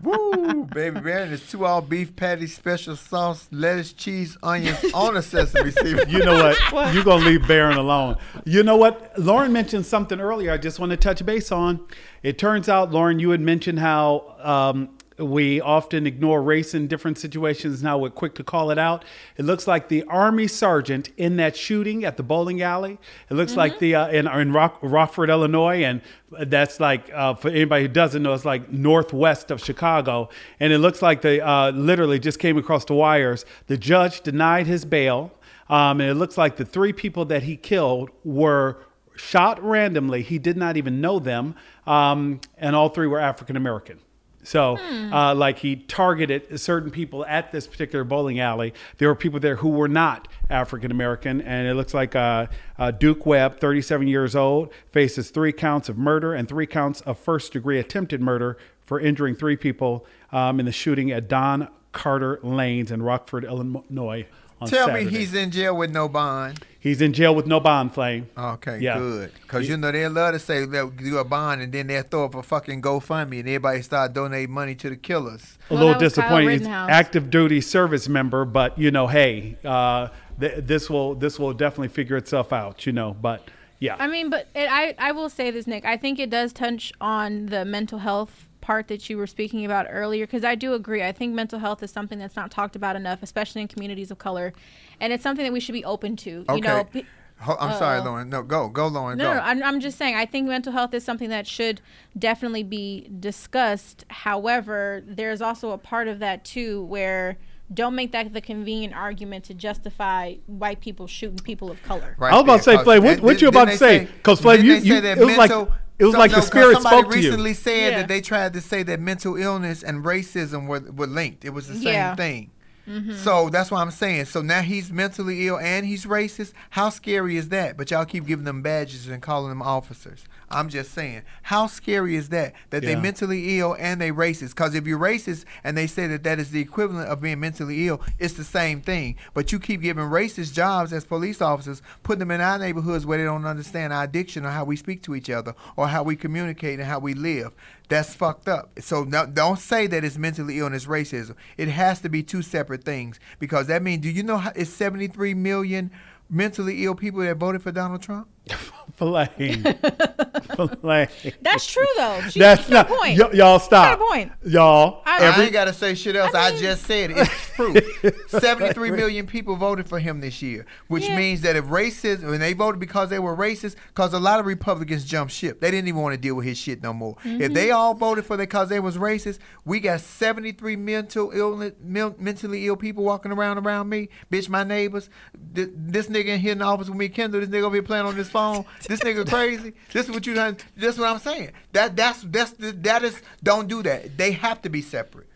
Woo, baby Barron is two all beef patty, special sauce, lettuce, cheese, onions on a sesame seed. You know what? You're going to leave Barron alone. You know what? Lauren mentioned something earlier I just want to touch base on. It turns out, Lauren, you had mentioned how um, We often ignore race in different situations. Now we're quick to call it out. It looks like the Army sergeant in that shooting at the bowling alley. It looks like the uh, in, in Rock, Rockford, Illinois, and that's like uh, for anybody who doesn't know, it's like northwest of Chicago. And it looks like they uh, literally just came across the wires. The judge denied his bail, um, and it looks like the three people that he killed were shot randomly. He did not even know them, um, and all three were African American. So, uh, like he targeted certain people at this particular bowling alley. There were people there who were not African American, and it looks like uh, uh, Duke Webb, 37 years old, faces three counts of murder and three counts of first degree attempted murder for injuring three people um, in the shooting at Don Carter Lanes in Rockford, Illinois. On Tell Saturday. me he's in jail with no bond. He's in jail with no bond flame. Okay, Yeah. good. Because you know they love to say they'll do a bond and then they'll throw up a fucking GoFundMe and everybody start donating money to the killers. a little disappointing. He's active duty service member, but you know, hey, uh, th- this will this will definitely figure itself out. You know, but yeah, I mean, but it, I I will say this, Nick. I think it does touch on the mental health part that you were speaking about earlier because I do agree. I think mental health is something that's not talked about enough, especially in communities of color, and it's something that we should be open to. Okay. You know. pe- I'm sorry, Uh-oh. Lauren. No, go, go, Lauren, No, go. no, no, I'm, I'm just saying. I think mental health is something that should definitely be discussed. However, there's also a part of that too where don't make that the convenient argument to justify white people shooting people of color. I was about to say, Flame, what, what you about to say? Because Flame, you, you it was like it was like the spirit somebody spoke to you. recently said Yeah. that they tried to say that mental illness and racism were, were linked. It was the same Yeah. thing. Mhm. So that's what I'm saying. So now he's mentally ill and he's racist. How scary is that? But y'all keep giving them badges and calling them officers. I'm just saying, how scary is that? That they Yeah. mentally ill and they racist? Because if you're racist and they say that that is the equivalent of being mentally ill, it's the same thing. But you keep giving racist jobs as police officers, putting them in our neighborhoods where they don't understand our addiction or how we speak to each other or how we communicate and how we live. That's fucked up. So no, don't say that it's mentally ill and it's racism. It has to be two separate things because that means, do you know how it's 73 million mentally ill people that voted for Donald Trump? Flame. Flame. That's true though. She, That's not a point. y- y'all She stop. got a point. Y'all. I, every- ain't got to say shit else. I, just said it. It's proof. 73 million people voted for him this year, which means that if racism, when they voted because they were racist, because a lot of Republicans jumped ship. They didn't even want to deal with his shit no more. If Mm-hmm. they all voted for that because they was racist, we got 73 mental illness, mil- mentally ill people walking around around me. Bitch, my neighbors. Th- This nigga in here in the office with me, Kendall. This nigga over here playing on this phone. This nigga crazy. This is what you done. This is what I'm saying. That that's that's the, that is. Don't do that. They have to be separate.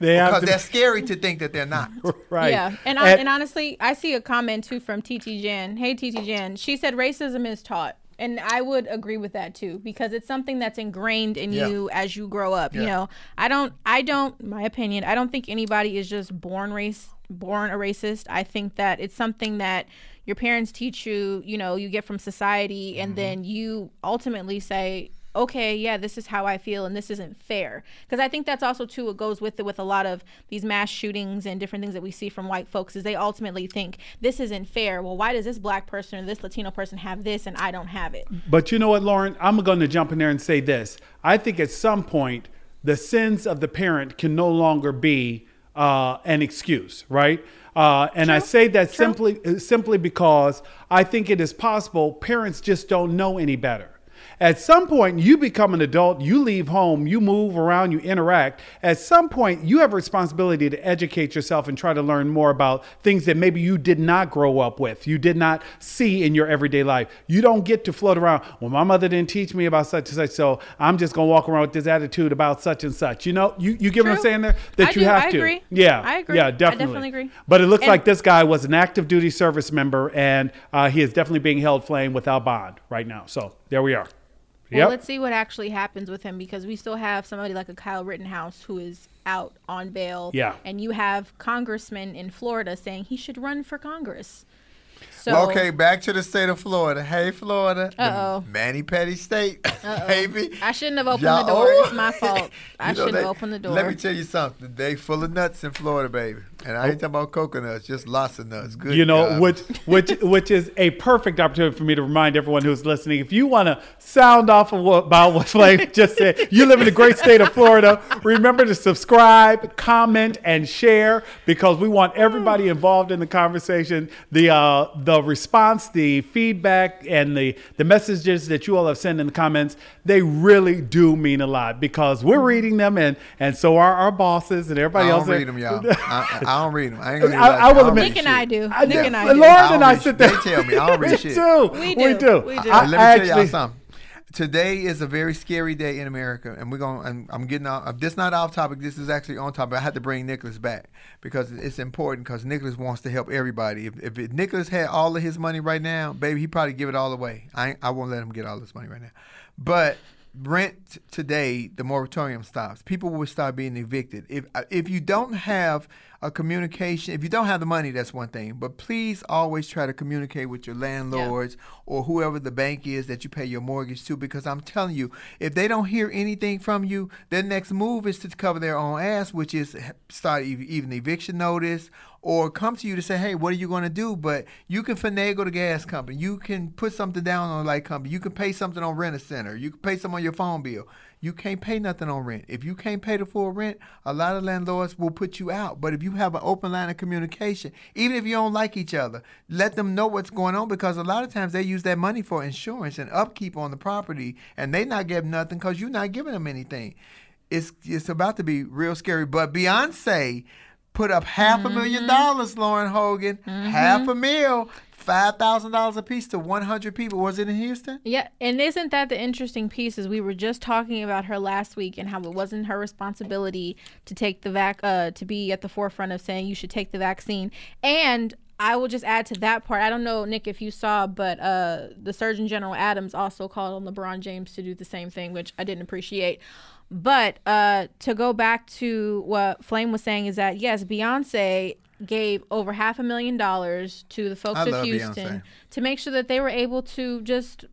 They have because to- that's scary to think that they're not. right. Yeah, and, I, and honestly, I see a comment too from TT Jan. Hey, TT Jan. She said racism is taught. And I would agree with that too because it's something that's ingrained in Yeah. you as you grow up. You know, I don't, I don't, my opinion, I don't think anybody is just born race, born a racist. I think that it's something that your parents teach you, you know, you get from society, and then you ultimately say, okay, yeah, this is how I feel, and this isn't fair. Because I think that's also too what goes with it with a lot of these mass shootings and different things that we see from white folks is they ultimately think this isn't fair. Well, why does this black person or this Latino person have this and I don't have it? But you know what, Lauren? I'm going to jump in there and say this. I think at some point, the sins of the parent can no longer be uh, an excuse, right? Uh, and I say that simply uh, simply because I think it is possible parents just don't know any better. At some point, you become an adult, you leave home, you move around, you interact. At some point, you have a responsibility to educate yourself and try to learn more about things that maybe you did not grow up with, you did not see in your everyday life. You don't get to float around, well, my mother didn't teach me about such and such, so I'm just going to walk around with this attitude about such and such. You know, you, you get what I'm saying there? That I you do. have I to. agree. Yeah. I agree. Yeah, definitely. I definitely. definitely agree. But it looks And- like this guy was an active duty service member and uh, he is definitely being held flame without bond right now. So there we are. Well, Yep. let's see what actually happens with him because we still have somebody like a Kyle Rittenhouse who is out on bail. Yeah. And you have congressmen in Florida saying he should run for Congress. So Well, okay, back to the state of Florida. Hey, Florida. the Uh-oh. Manny Petty State, Uh-oh. baby. I shouldn't have opened Y'all- the door. oh. It's my fault. I shouldn't they- have opened the door. Let me tell you something. They full of nuts in Florida, baby. And I ain't talking about coconuts, just lots of nuts. Good you know, God. which which which is a perfect opportunity for me to remind everyone who's listening. If you want to sound off of what, about what Flame just said, you live in the great state of Florida. Remember to subscribe, comment, and share because we want everybody involved in the conversation. The uh, the response, the feedback, and the the messages that you all have sent in the comments, they really do mean a lot because we're reading them and and so are our bosses and everybody I else. don't read them, y'all. I, I don't read them. I ain't gonna. I- I will admit- Nick and I do. I- Nick and I Lauren do. and I sit there. They tell me I don't read We shit. do. We We do. do. We do. I- Let me I tell y'all something. Today is a very scary day in America, and we're going. And I'm getting off. This not off topic. This is actually on topic. I had to bring Nicholas back because it's important. Because Nicholas wants to help everybody. If, if Nicholas had all of his money right now, baby, he probably give it all away. I I won't let him get all this money right now. But rent today, the moratorium stops. People will start being evicted. If if you don't have a communication, if you don't have the money, that's one thing. But please always try to communicate with your landlords or whoever the bank is that you pay your mortgage to, because I'm telling you, if they don't hear anything from you, their next move is to cover their own ass, which is start even eviction notice or come to you to say, hey, what are you going to do? But you can finagle the gas company. You can put something down on a light company. You can pay something on rent a center. You can pay some on your phone bill. You can't pay nothing on rent. If you can't pay the full rent, a lot of landlords will put you out. But if you have an open line of communication, even if you don't like each other, let them know what's going on because a lot of times they use that money for insurance and upkeep on the property, and they not getting nothing because you're not giving them anything. It's it's about to be real scary. But Beyonce put up half a million mm-hmm. dollars, Lauren Hogan, half mm-hmm. a mil, five thousand dollars a piece to one hundred people. Was it in Houston? Yeah, and isn't that the interesting piece? Is we were just talking about her last week and how it wasn't her responsibility to take the vac, uh, to be at the forefront of saying you should take the vaccine. And I will just add to that part. I don't know, Nick, if you saw, but uh, the Surgeon General Adams also called on LeBron James to do the same thing, which I didn't appreciate. But uh, to go back to what Flame was saying is that yes, Beyonce gave over half a million dollars to the folks I of Houston Beyonce. to make sure that they were able to just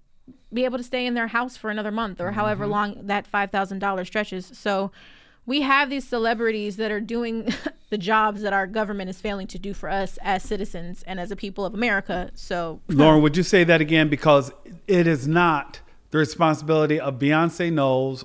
be able to stay in their house for another month or however Mm-hmm. long that $5,000 stretches. So we have these celebrities that are doing the jobs that our government is failing to do for us as citizens and as a people of America. So Lauren, would you say that again? Because it is not the responsibility of Beyonce Knowles,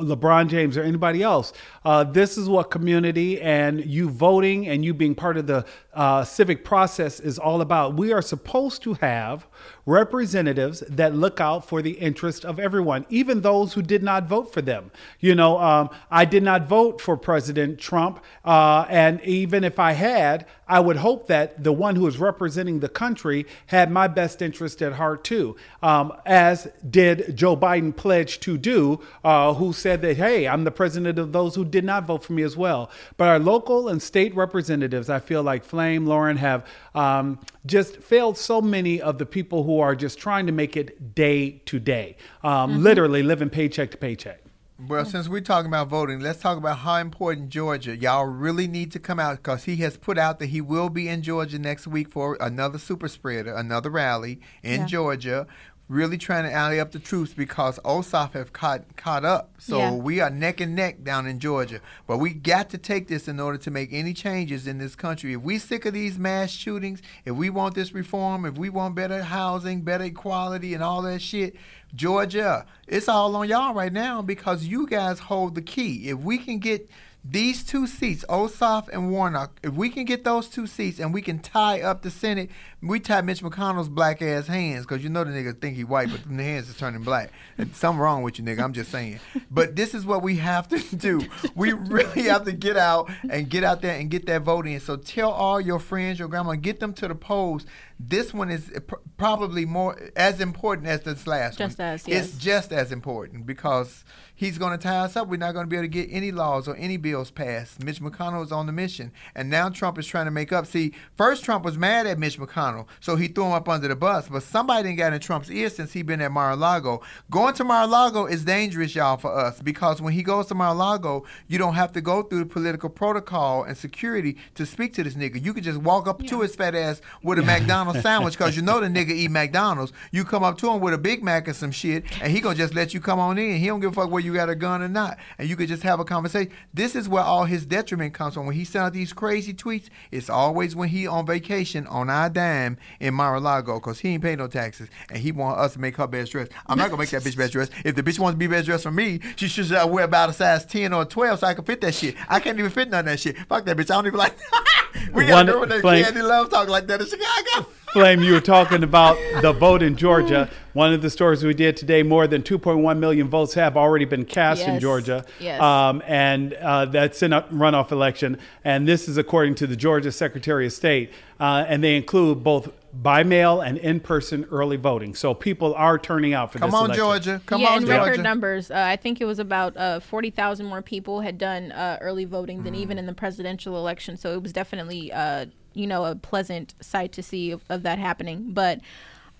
LeBron James, or anybody else. Uh, this is what community and you voting and you being part of the uh, civic process is all about. We are supposed to have representatives that look out for the interest of everyone, even those who did not vote for them. You know, um, I did not vote for President Trump, uh, and even if I had, I would hope that the one who is representing the country had my best interest at heart too, um, as did Joe Biden pledge to do, uh, who said that, hey, I'm the president of those who did not vote for me as well. But our local and state representatives, I feel like Flame, Lauren, have um, just failed so many of the people who are just trying to make it day to day, um, literally living paycheck to paycheck. Well, since we're talking about voting, let's talk about how important Georgia. Y'all really need to come out because he has put out that he will be in Georgia next week for another super spreader, another rally in Yeah. Georgia. Really trying to alley up the troops because Ossoff have caught caught up. So Yeah. we are neck and neck down in Georgia. But we got to take this in order to make any changes in this country. If we sick of these mass shootings, if we want this reform, if we want better housing, better equality, and all that shit, Georgia, it's all on y'all right now because you guys hold the key. If we can get these two seats, Ossoff and Warnock, if we can get those two seats and we can tie up the Senate, we tie Mitch McConnell's black ass hands because you know the nigga think he white, but the hands is turning black. And something wrong with you, nigga. I'm just saying. But this is what we have to do. We really have to get out and get out there and get that vote in. So tell all your friends, your grandma, get them to the polls. This one is pr- probably more as important as this last Just one. as, yes. It's just as important because he's going to tie us up. We're not going to be able to get any laws or any bills passed. Mitch McConnell is on the mission, and now Trump is trying to make up. See, first Trump was mad at Mitch McConnell, so he threw him up under the bus. But somebody didn't got in Trump's ear since he been at Mar-a-Lago. Going to Mar-a-Lago is dangerous, y'all, for us because when he goes to Mar-a-Lago, you don't have to go through the political protocol and security to speak to this nigga. You can just walk up to his fat ass with a McDonald's sandwich because you know the nigga eat McDonald's. You come up to him with a Big Mac and some shit, and he gonna just let you come on in. He don't give a fuck where you got a gun or not, and you could just have a conversation. This is where all his detriment comes from. When he sent out these crazy tweets, it's always when he on vacation on our dime in Mar-a-Lago because he ain't paying no taxes, and he want us to make her best dress. I'm not gonna make that bitch best dress. If the bitch wants to be best dressed for me, she should uh, wear about a size 10 or 12 so I can fit that shit. I can't even fit none of that shit. Fuck that bitch. I don't even like. we got a girl that Candy Love talk like that in Chicago. Flame, you were talking about the vote in Georgia. One of the stories we did today, more than 2.1 million votes have already been cast in Georgia. Yes. Um, and uh, that's in a runoff election. And this is according to the Georgia Secretary of State. Uh, and they include both by mail and in person early voting. So people are turning out for this. Come this on, election. Georgia. Come yeah, on, in Georgia. record numbers. Uh, I think it was about uh, 40,000 more people had done uh, early voting than Mm. even in the presidential election. So it was definitely, uh, you know, a pleasant sight to see of, of that happening. But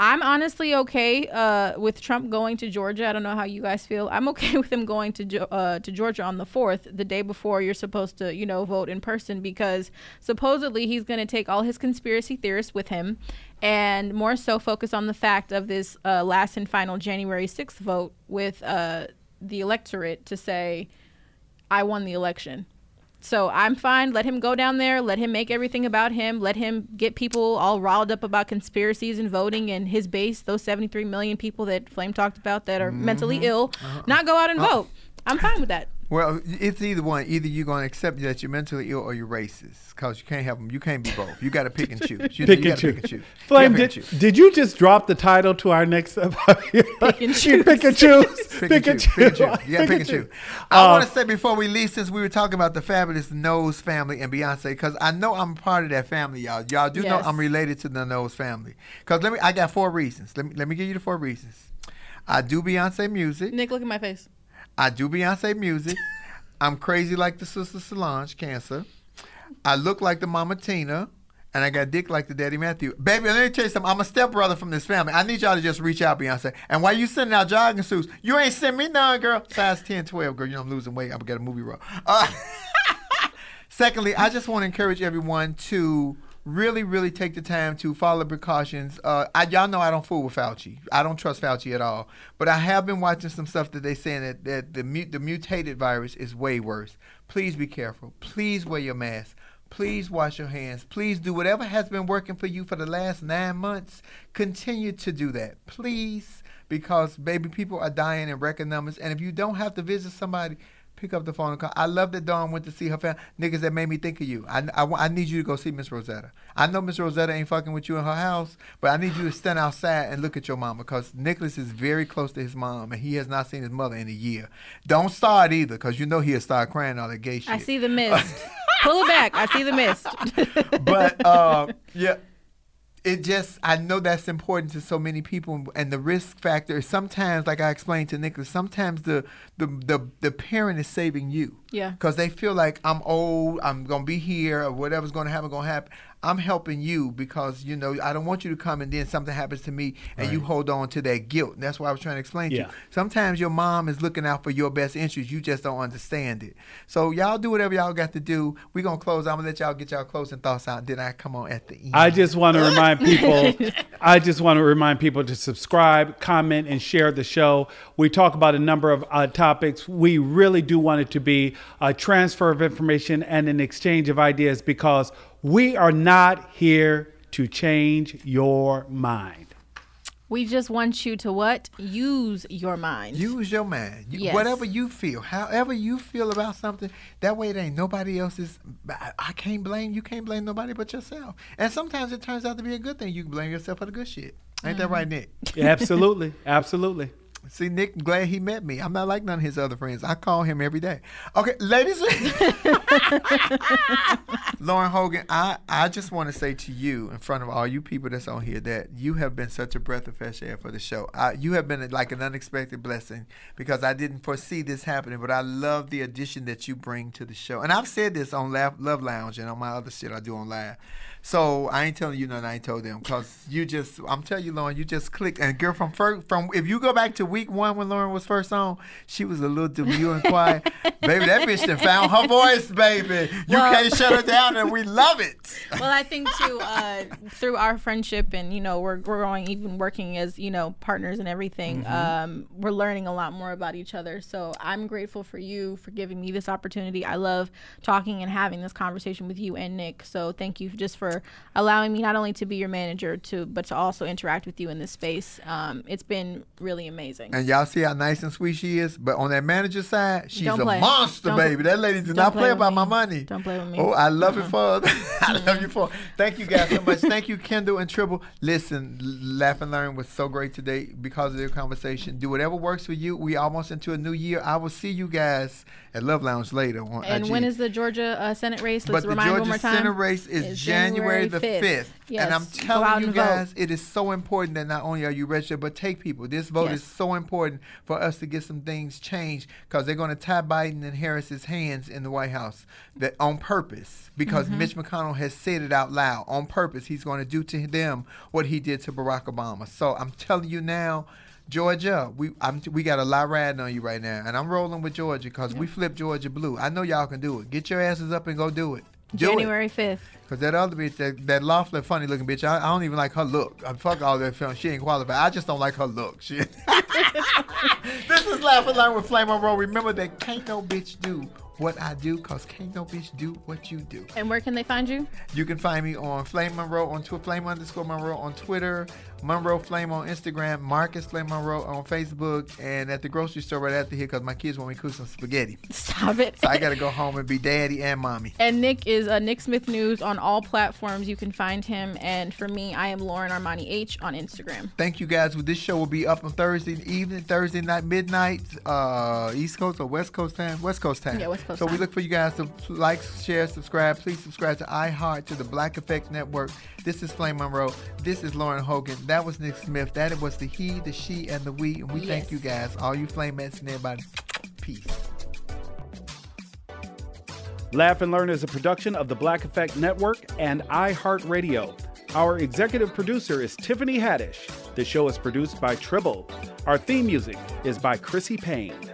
I'm honestly okay uh, with Trump going to Georgia. I don't know how you guys feel. I'm okay with him going to uh, to Georgia on the fourth, the day before you're supposed to, you know, vote in person, because supposedly he's going to take all his conspiracy theorists with him, and more so focus on the fact of this uh, last and final January sixth vote with uh, the electorate to say, "I won the election." So I'm fine. Let him go down there. Let him make everything about him. Let him get people all riled up about conspiracies and voting and his base, those 73 million people that Flame talked about that are mentally Mhm. ill, Uh-uh. not go out and Uh. vote. I'm fine with that. Well, it's either one. Either you're going to accept that you're mentally ill or you're racist because you can't have them. You can't be both. You got to pick and choose. You, Pick you and gotta choose. pick and choose. Flame, gotta did, and choose. did you just drop the title to our next? pick and choose. pick and choose. Pick and choose. Pick and choose. You got pick and choose. I Uh, want to say before we leave, since we were talking about the fabulous Knowles family and Beyonce, because I know I'm part of that family, y'all. Y'all do know I'm related to the Knowles family. Because let me, I got four reasons. Let me let me give you the four reasons. I do Beyonce music. Nick, look at my face. I do Beyonce music. I'm crazy like the sister Solange, cancer. I look like the mama Tina. And I got dick like the daddy Matthew. Baby, let me tell you something. I'm a stepbrother from this family. I need y'all to just reach out, Beyonce. And while you sending out jogging suits, you ain't send me none, girl. Size 10, 12, girl. You know I'm losing weight. I'm going to get a movie role. Uh, secondly, I just want to encourage everyone to really, really take the time to follow precautions. Uh, I, y'all know I don't fool with Fauci. I don't trust Fauci at all. But I have been watching some stuff that they saying that, that the, mu- the mutated virus is way worse. Please be careful. Please wear your mask. Please wash your hands. Please do whatever has been working for you for the last nine months. Continue to do that. Please. Because, baby, people are dying in record numbers. And if you don't have to visit somebody, pick up the phone and call. I love that Dawn went to see her family. Niggas that made me think of you. I, I, I need you to go see Miss Rosetta. I know Miss Rosetta ain't fucking with you in her house, but I need you to stand outside and look at your mama because Nicholas is very close to his mom and he has not seen his mother in a year. Don't start either because you know he'll start crying all that gay shit. I see the mist. Pull it back. I see the mist. but uh, yeah, it just I know that's important to so many people, and the risk factor is sometimes, like I explained to Nicholas, sometimes the the the, the parent is saving you. Yeah. Because they feel like I'm old, I'm gonna be here, or whatever's gonna happen, gonna happen. I'm helping you because you know I don't want you to come and then something happens to me and you hold on to that guilt. And that's why I was trying to explain to you. Sometimes your mom is looking out for your best interest. You just don't understand it. So y'all do whatever y'all got to do. We're gonna close. I'm gonna let y'all get y'all closing thoughts out. Then I come on at the end. I just want to remind people. I just want to remind people to subscribe, comment, and share the show. We talk about a number of uh, topics. We really do want it to be a transfer of information and an exchange of ideas because we are not here to change your mind. we just want you to what? Use your mind. Use your mind. You- Yes. Whatever you feel, however you feel about something, that way it ain't nobody else's. I, I can't blame you. Can't blame nobody but yourself. And sometimes it turns out to be a good thing. You can blame yourself for the good shit. Ain't that mm-hmm. right, Nick? Absolutely, absolutely. See, Nick, glad he met me. I'm not like none of his other friends. I call him every day. Okay, ladies. Lauren Hogan, I, I just want to say to you, in front of all you people that's on here, that you have been such a breath of fresh air for the show. I, you have been like an unexpected blessing because I didn't foresee this happening, but I love the addition that you bring to the show. And I've said this on Love Lounge and on my other shit I do on live. So I ain't telling you nothing I ain't told them because you just, I'm telling you, Lauren, you just clicked. And girl, from first, from if you go back to week one when Lauren was first on, she was a little demure and quiet. baby, that bitch done found her voice, baby. You Well- can't shut her down, and we love it. well, I think too, uh, through our friendship and you know we're growing, even working as you know partners and everything, Mhm. um, we're learning a lot more about each other. So I'm grateful for you for giving me this opportunity. I love talking and having this conversation with you and Nick. So thank you just for allowing me not only to be your manager to, but to also interact with you in this space. Um, it's been really amazing. And y'all see how nice and sweet she is. But on that manager side, she's a monster, Don't- baby. That lady did don't not play play about me. my money. Don't play with me. Oh, I love it Uh-uh. for. I love you for. Thank you guys so much. Thank you, Kendall and Tribble. Listen, Laugh and Learn was so great today because of their conversation. Do whatever works for you. We almost into a new year. I will see you guys at Love Lounge later. On And IG. when is the Georgia uh, Senate race? Let's but the Georgia one more time. Senate race is It's January, the 5th. Yes. And I'm telling you and vote. guys, it is so important that not only are you registered, but take people. This vote Yes. is so important for us to get some things changed because they're going to tie Biden and Harris's hands in the White House that on purpose because Mhm. Mitch McConnell has said it out loud. On purpose, he's going to do to them what he did to Barack Obama. So I'm telling you now. Georgia, we I'm, we got a lot riding on you right now, and I'm rolling with Georgia because we flipped Georgia blue. I know y'all can do it. Get your asses up and go do it. Do it. January 5th. Cause that other bitch, that, that Loeffler, funny looking bitch, I, I don't even like her look. I fuck all that film. She ain't qualified. I just don't like her look. She, this is Laugh and Learn with Flame Monroe. Remember that can't no bitch do what I do, cause can't no bitch do what you do. And where can they find you? You can find me on Flame Monroe on Twitter, Flame underscore Monroe on Twitter, Monroe Flame on Instagram, Marcus Flame Monroe on Facebook, and at the grocery store right after here, cause my kids want me to cook some spaghetti. Stop it. So I gotta go home and be daddy and mommy. And Nick is uh, Nick Smith News on all platforms. You can find him. And for me, I am Lauren Armani H on Instagram. Thank you guys. Well, This show will be up on Thursday evening, Thursday night, midnight, uh, East Coast or West Coast time? West Coast time. Yeah, West Coast So we look for you guys to like, share, subscribe. Please subscribe to iHeart, to the Black Effect Network. This is Flame Monroe. This is Lauren Hogan. That was Nick Smith. That was the he, the she, and the we. And we thank you guys, all you Flamettes and everybody. Peace. Laugh and Learn is a production of the Black Effect Network and iHeartRadio. Our executive producer is Tiffany Haddish. The show is produced by Tribble. Our theme music is by Chrissy Payne.